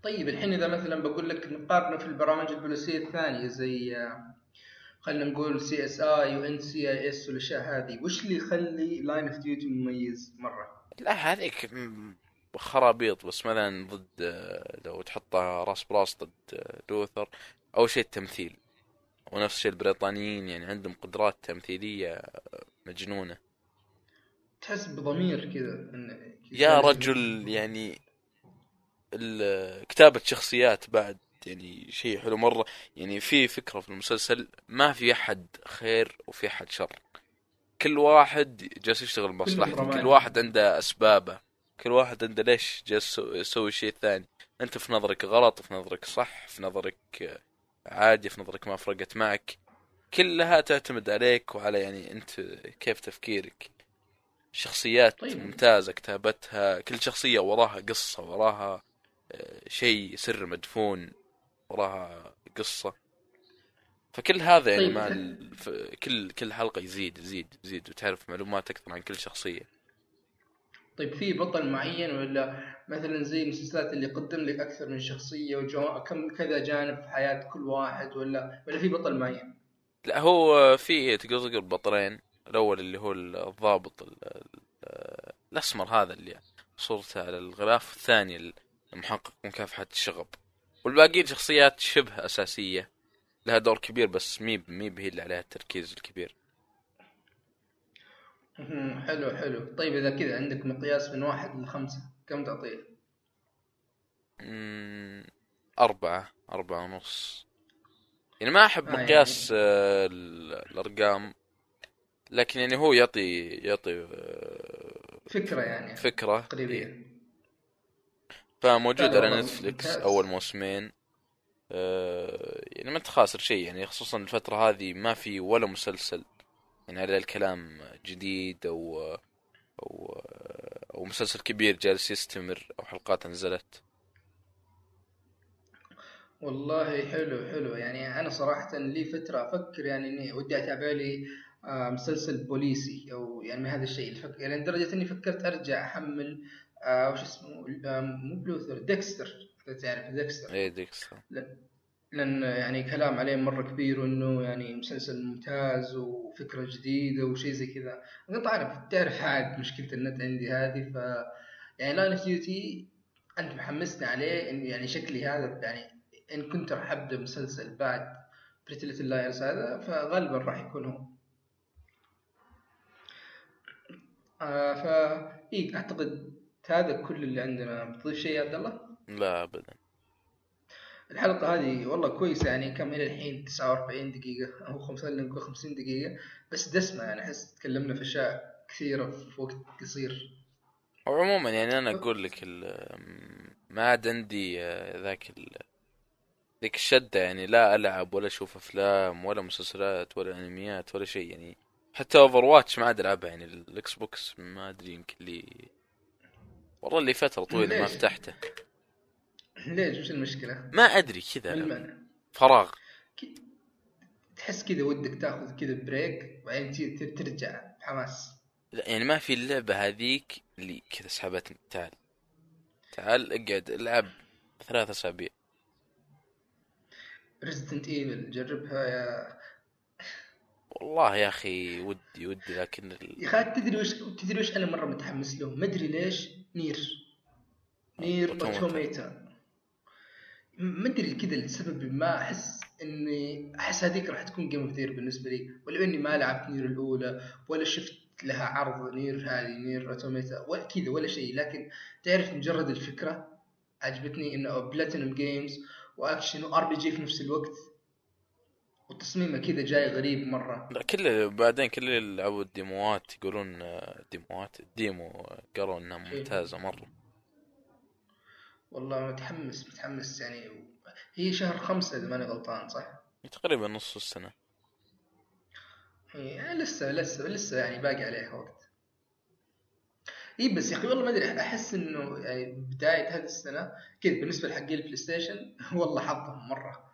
طيب الحين إذا مثلا بقول لك نقارنه في البرامج البوليسية الثانية زي آه، خلينا نقول سي اس اي وان سي اي اس والأشياء هذه. وش اللي يخلي Line of Duty مميز مرة؟ لا هذيك خرابيط بس مثلا ضد آه، لو تحطها راس براس ضد آه، Luther أول شيء التمثيل. ونفس الشيء البريطانيين يعني عندهم قدرات تمثيلية آه، مجنونة. تحس بضمير كذا يا رجل يعني كتابة شخصيات بعد يعني شيء حلو مرة. يعني في فكرة في المسلسل ما في أحد خير وفي أحد شر. كل واحد جالس يشتغل مصلحته. رمادي. كل واحد عنده أسبابه. كل واحد عنده ليش جالس يسو- يسوي شيء ثاني. أنت في نظرك غلط في نظرك صح في نظرك عادي في نظرك ما فرقت معك. كلها تعتمد عليك وعلى يعني أنت كيف تفكيرك. شخصيات طيب. ممتازة كتابتها كل شخصية وراها قصة وراها آه، شيء سر مدفون. وراها قصة فكل هذا يعني طيب. مع ال... كل كل حلقة يزيد يزيد يزيد وتعرف معلومات أكثر عن كل شخصية طيب في بطل معين ولا مثلا زي المسلسلات اللي يقدم لك أكثر من شخصية وجو... كم كذا جانب في حياة كل واحد ولا ولا في بطل معين؟ لا هو في تقول بطلين الأول اللي هو الضابط ال... ال- الأسمر هذا اللي صورته على الغلاف الثاني المحقق مكافحة الشغب والباقيين شخصيات شبه أساسية. لها دور كبير بس ميب ميب هي اللي عليها التركيز الكبير. حلو حلو. طيب إذا كذا عندك مقياس من واحد لخمسة كم تعطيه؟ أربعة أربعة ونص. يعني ما أحب آه، مقياس آه، ال- الأرقام لكن يعني هو يعطي يعطي آه، فكرة يعني فكرة. إيه. فموجود على ممتاز. أول موسمين. آه، يعني ما انت خاسر شيء يعني خصوصا الفترة هذه ما في ولا مسلسل يعني على الكلام جديد أو أو أو مسلسل كبير جالس يستمر أو حلقات نزلت. والله حلو حلو. يعني أنا صراحة لي فترة أفكر يعني إني ودي أتابع لي آه، مسلسل بوليسي أو يعني من هذا الشيء. الفك... يعني لدرجة إني فكرت أرجع أحمل آه وش اسمه آه، مو ب Luther Dexter. إذا تعرف Dexter؟ إيه Dexter. لأن يعني كلام عليه مرة كبير وانه يعني مسلسل ممتاز وفكرة جديدة وشيء زي كذا. أنا تعرف تعرف عاد مشكلة النت عندي هذه ف يعني Line of Duty أنت محمسني عليه إن يعني شكلي هذا يعني إن كنت راح أبدأ مسلسل بعد Pretty Little Liars هذا فغالبا راح يكون هو. آه فا اي أعتقد هذا كل اللي عندنا بتضيف شيء يا عبد الله؟ لا ابدا الحلقة هذه والله كويسة يعني كم إلى الحين 49 دقيقة أو خمسة خلينا نقول 50 دقيقة بس دسمة يعني أحس تكلمنا في أشياء كثيرة في وقت قصير وعموما يعني أنا أقول لك ما عاد عندي آه، ذاك. ذيك الشدة يعني لا ألعب ولا أشوف أفلام ولا مسلسلات ولا أنميات ولا شيء يعني حتى Overwatch ما عاد ألعبها يعني ال Xbox ما أدري يمكن لي والله اللي فترة طويلة ما؟ فتحته. ليش؟ وش المشكلة؟ ما أدري كذا المانع؟ فراغ. تحس كذا ودك تاخذ كذا break وبعدين ترجع بحماس. لا يعني ما في اللعبة هذيك اللي كذا سحبتني تعال. تعال اقعد العب ثلاث أسابيع. Resident Evil جربها يا والله يا أخي ودي ودي لكن ال... يا أخي تدري وش تدري وش أنا مرة متحمس له؟ ما أدري ليش. Nier. Nier. Automata ما أدري كذا لسبب ما أحس إني أحس هذيك راح تكون game of بالنسبة لي ولو إني ما لعبت Nier الأولى ولا شفت لها عرض Nier هذه Nier Automata ولا كذا ولا شيء. لكن تعرف مجرد الفكرة عجبتني إنه Platinum Games و action و RPG في نفس الوقت. وتصميمه كذا جاي غريب مرة. لا كل بعدين كل اللي لعبوا ال demo ات يقولون آه، demo ات ال demo قالوا إنها ممتازة مرة. والله متحمس متحمس يعني. هي شهر خمسة إذا ماني غلطان صح؟ تقريبا نص السنة. هي لسه لسه لسه يعني باقي عليها وقت. اي بس يا أخي والله ما أدري أحس إنه يعني بداية هذه السنة كذا بالنسبة لحقين ال PlayStation والله حظهم مرة.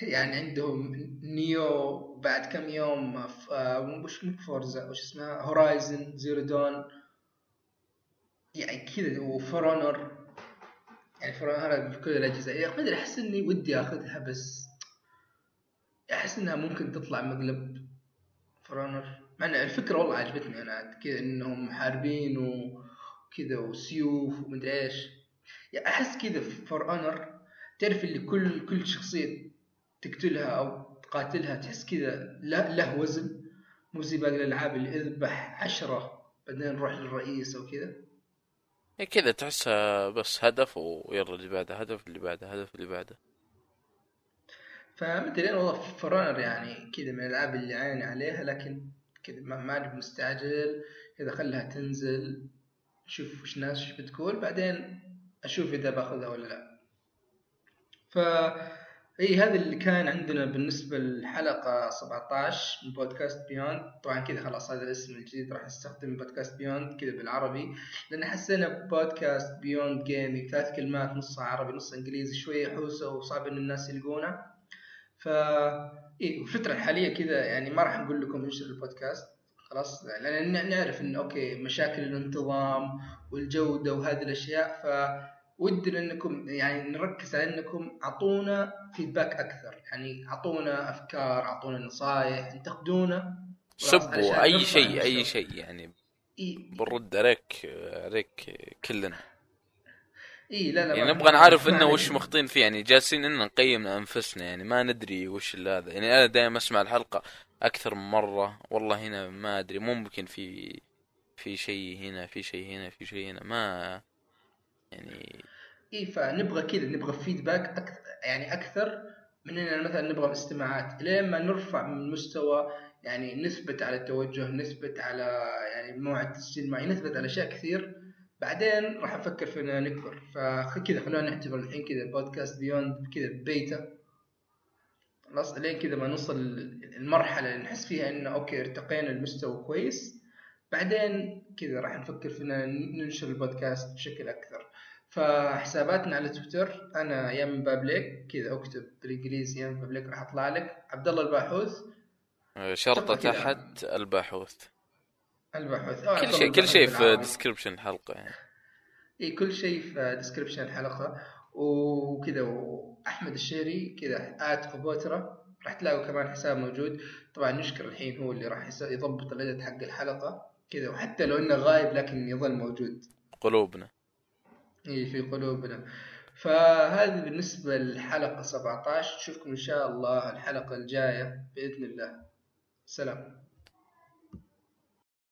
يعني عندهم Nioh بعد كم يوم آه، وش مو Forza؟ وش اسمها Horizon Zero Dawn. يعني كذا و For Honor يعني For Honor في كل الأجهزة. أخي ما أدري أحس إني ودي آخذها بس أحس إنها ممكن تطلع مقلب For Honor مع إن الفكرة والله عجبتني أنا كذا إنهم محاربين وكذا وسيوف ومدري إيش. يعني أحس كذا For Honor. تعرف اللي كل كل شخصية تقتلها أو تقاتلها تحس كذا له, له وزن. مو زي باقي الألعاب اللي اذبح عشرة بعدين نروح للرئيس أو كذا. هي كذا تحسها بس هدف ويلا اللي بعده هدف اللي بعده هدف اللي بعده. فما ادري أنا والله For Honor يعني كذا من الألعاب اللي عيني عليها لكن كذا ما ماني مستعجل. كذا خلها تنزل نشوف وش الناس وش بتقول بعدين أشوف إذا باخذها ولا لا. ف إي هذا اللي كان عندنا بالنسبة للحلقة 17 من بودكاست Beyond. طبعا كذا خلاص هذا الاسم الجديد راح نستخدم بودكاست Beyond كذا بالعربي لأن حسينا بودكاست Beyond Gaming ثلاث كلمات نصها عربي نصها إنجليزي شوية حوسة وصعب إن الناس يلقونه. ف إيه والفترة الحالية كذا يعني ما راح نقول لكم انشر البودكاست. خلاص لأن نعرف انه okay مشاكل الانتظام والجودة وهذه الأشياء فودنا انكم يعني نركز على انكم اعطونا feedback أكثر. يعني اعطونا أفكار اعطونا نصائح انتقدونا. سبوا أي شيء. أي شيء يعني بنرد عليك عليك كلنا. إي لا لا يعني نبغى نعرف إنه. وش مخطين فيه. يعني جالسين ان نقيم أنفسنا. يعني ما ندري وش هذا. يعني أنا دائما أسمع الحلقة أكثر من مرة. والله هنا ما أدري. ممكن في في شيء هنا في شيء هنا في شيء هنا. ما يعني إي فنبغى كذا نبغى فيدباك أكثر يعني أكثر من إننا مثلا نبغى استماعات لين ما نرفع من مستوى يعني نثبت على التوجه نثبت على يعني موعد التسجيل معي نثبت على أشياء كثير بعدين راح نفكر في إننا نكبر. فكذا خلونا نعتبر الحين كذا بودكاست Beyond كذا بيتا خلاص لين كذا ما نوصل المرحلة اللي نحس فيها إنه okay ارتقينا المستوى كويس. بعدين كذا راح نفكر في إننا ننشر البودكاست بشكل أكثر. فحساباتنا على تويتر أنا يم بابليك كذا أكتب بالإنجليزي يم بابليك راح أطلع لك. عبد الله الباحوث شرطة كذا. تحت الباحوث. الباحوث. أو كل شيء كل شيء في. description الحلقة يعني. إي كل شيء في description الحلقة وكذا وأحمد الشيري كذا at كوبوترا راح تلاقوا كمان حساب موجود. طبعا نشكر الحين هو اللي راح يضبط ال edit حق الحلقة. كذا وحتى لو إنه غايب لكن يظل موجود. قلوبنا. اي في قلوبنا. فهذه بالنسبة للحلقة 17 نشوفكم إن شاء الله الحلقة الجاية بإذن الله. سلام.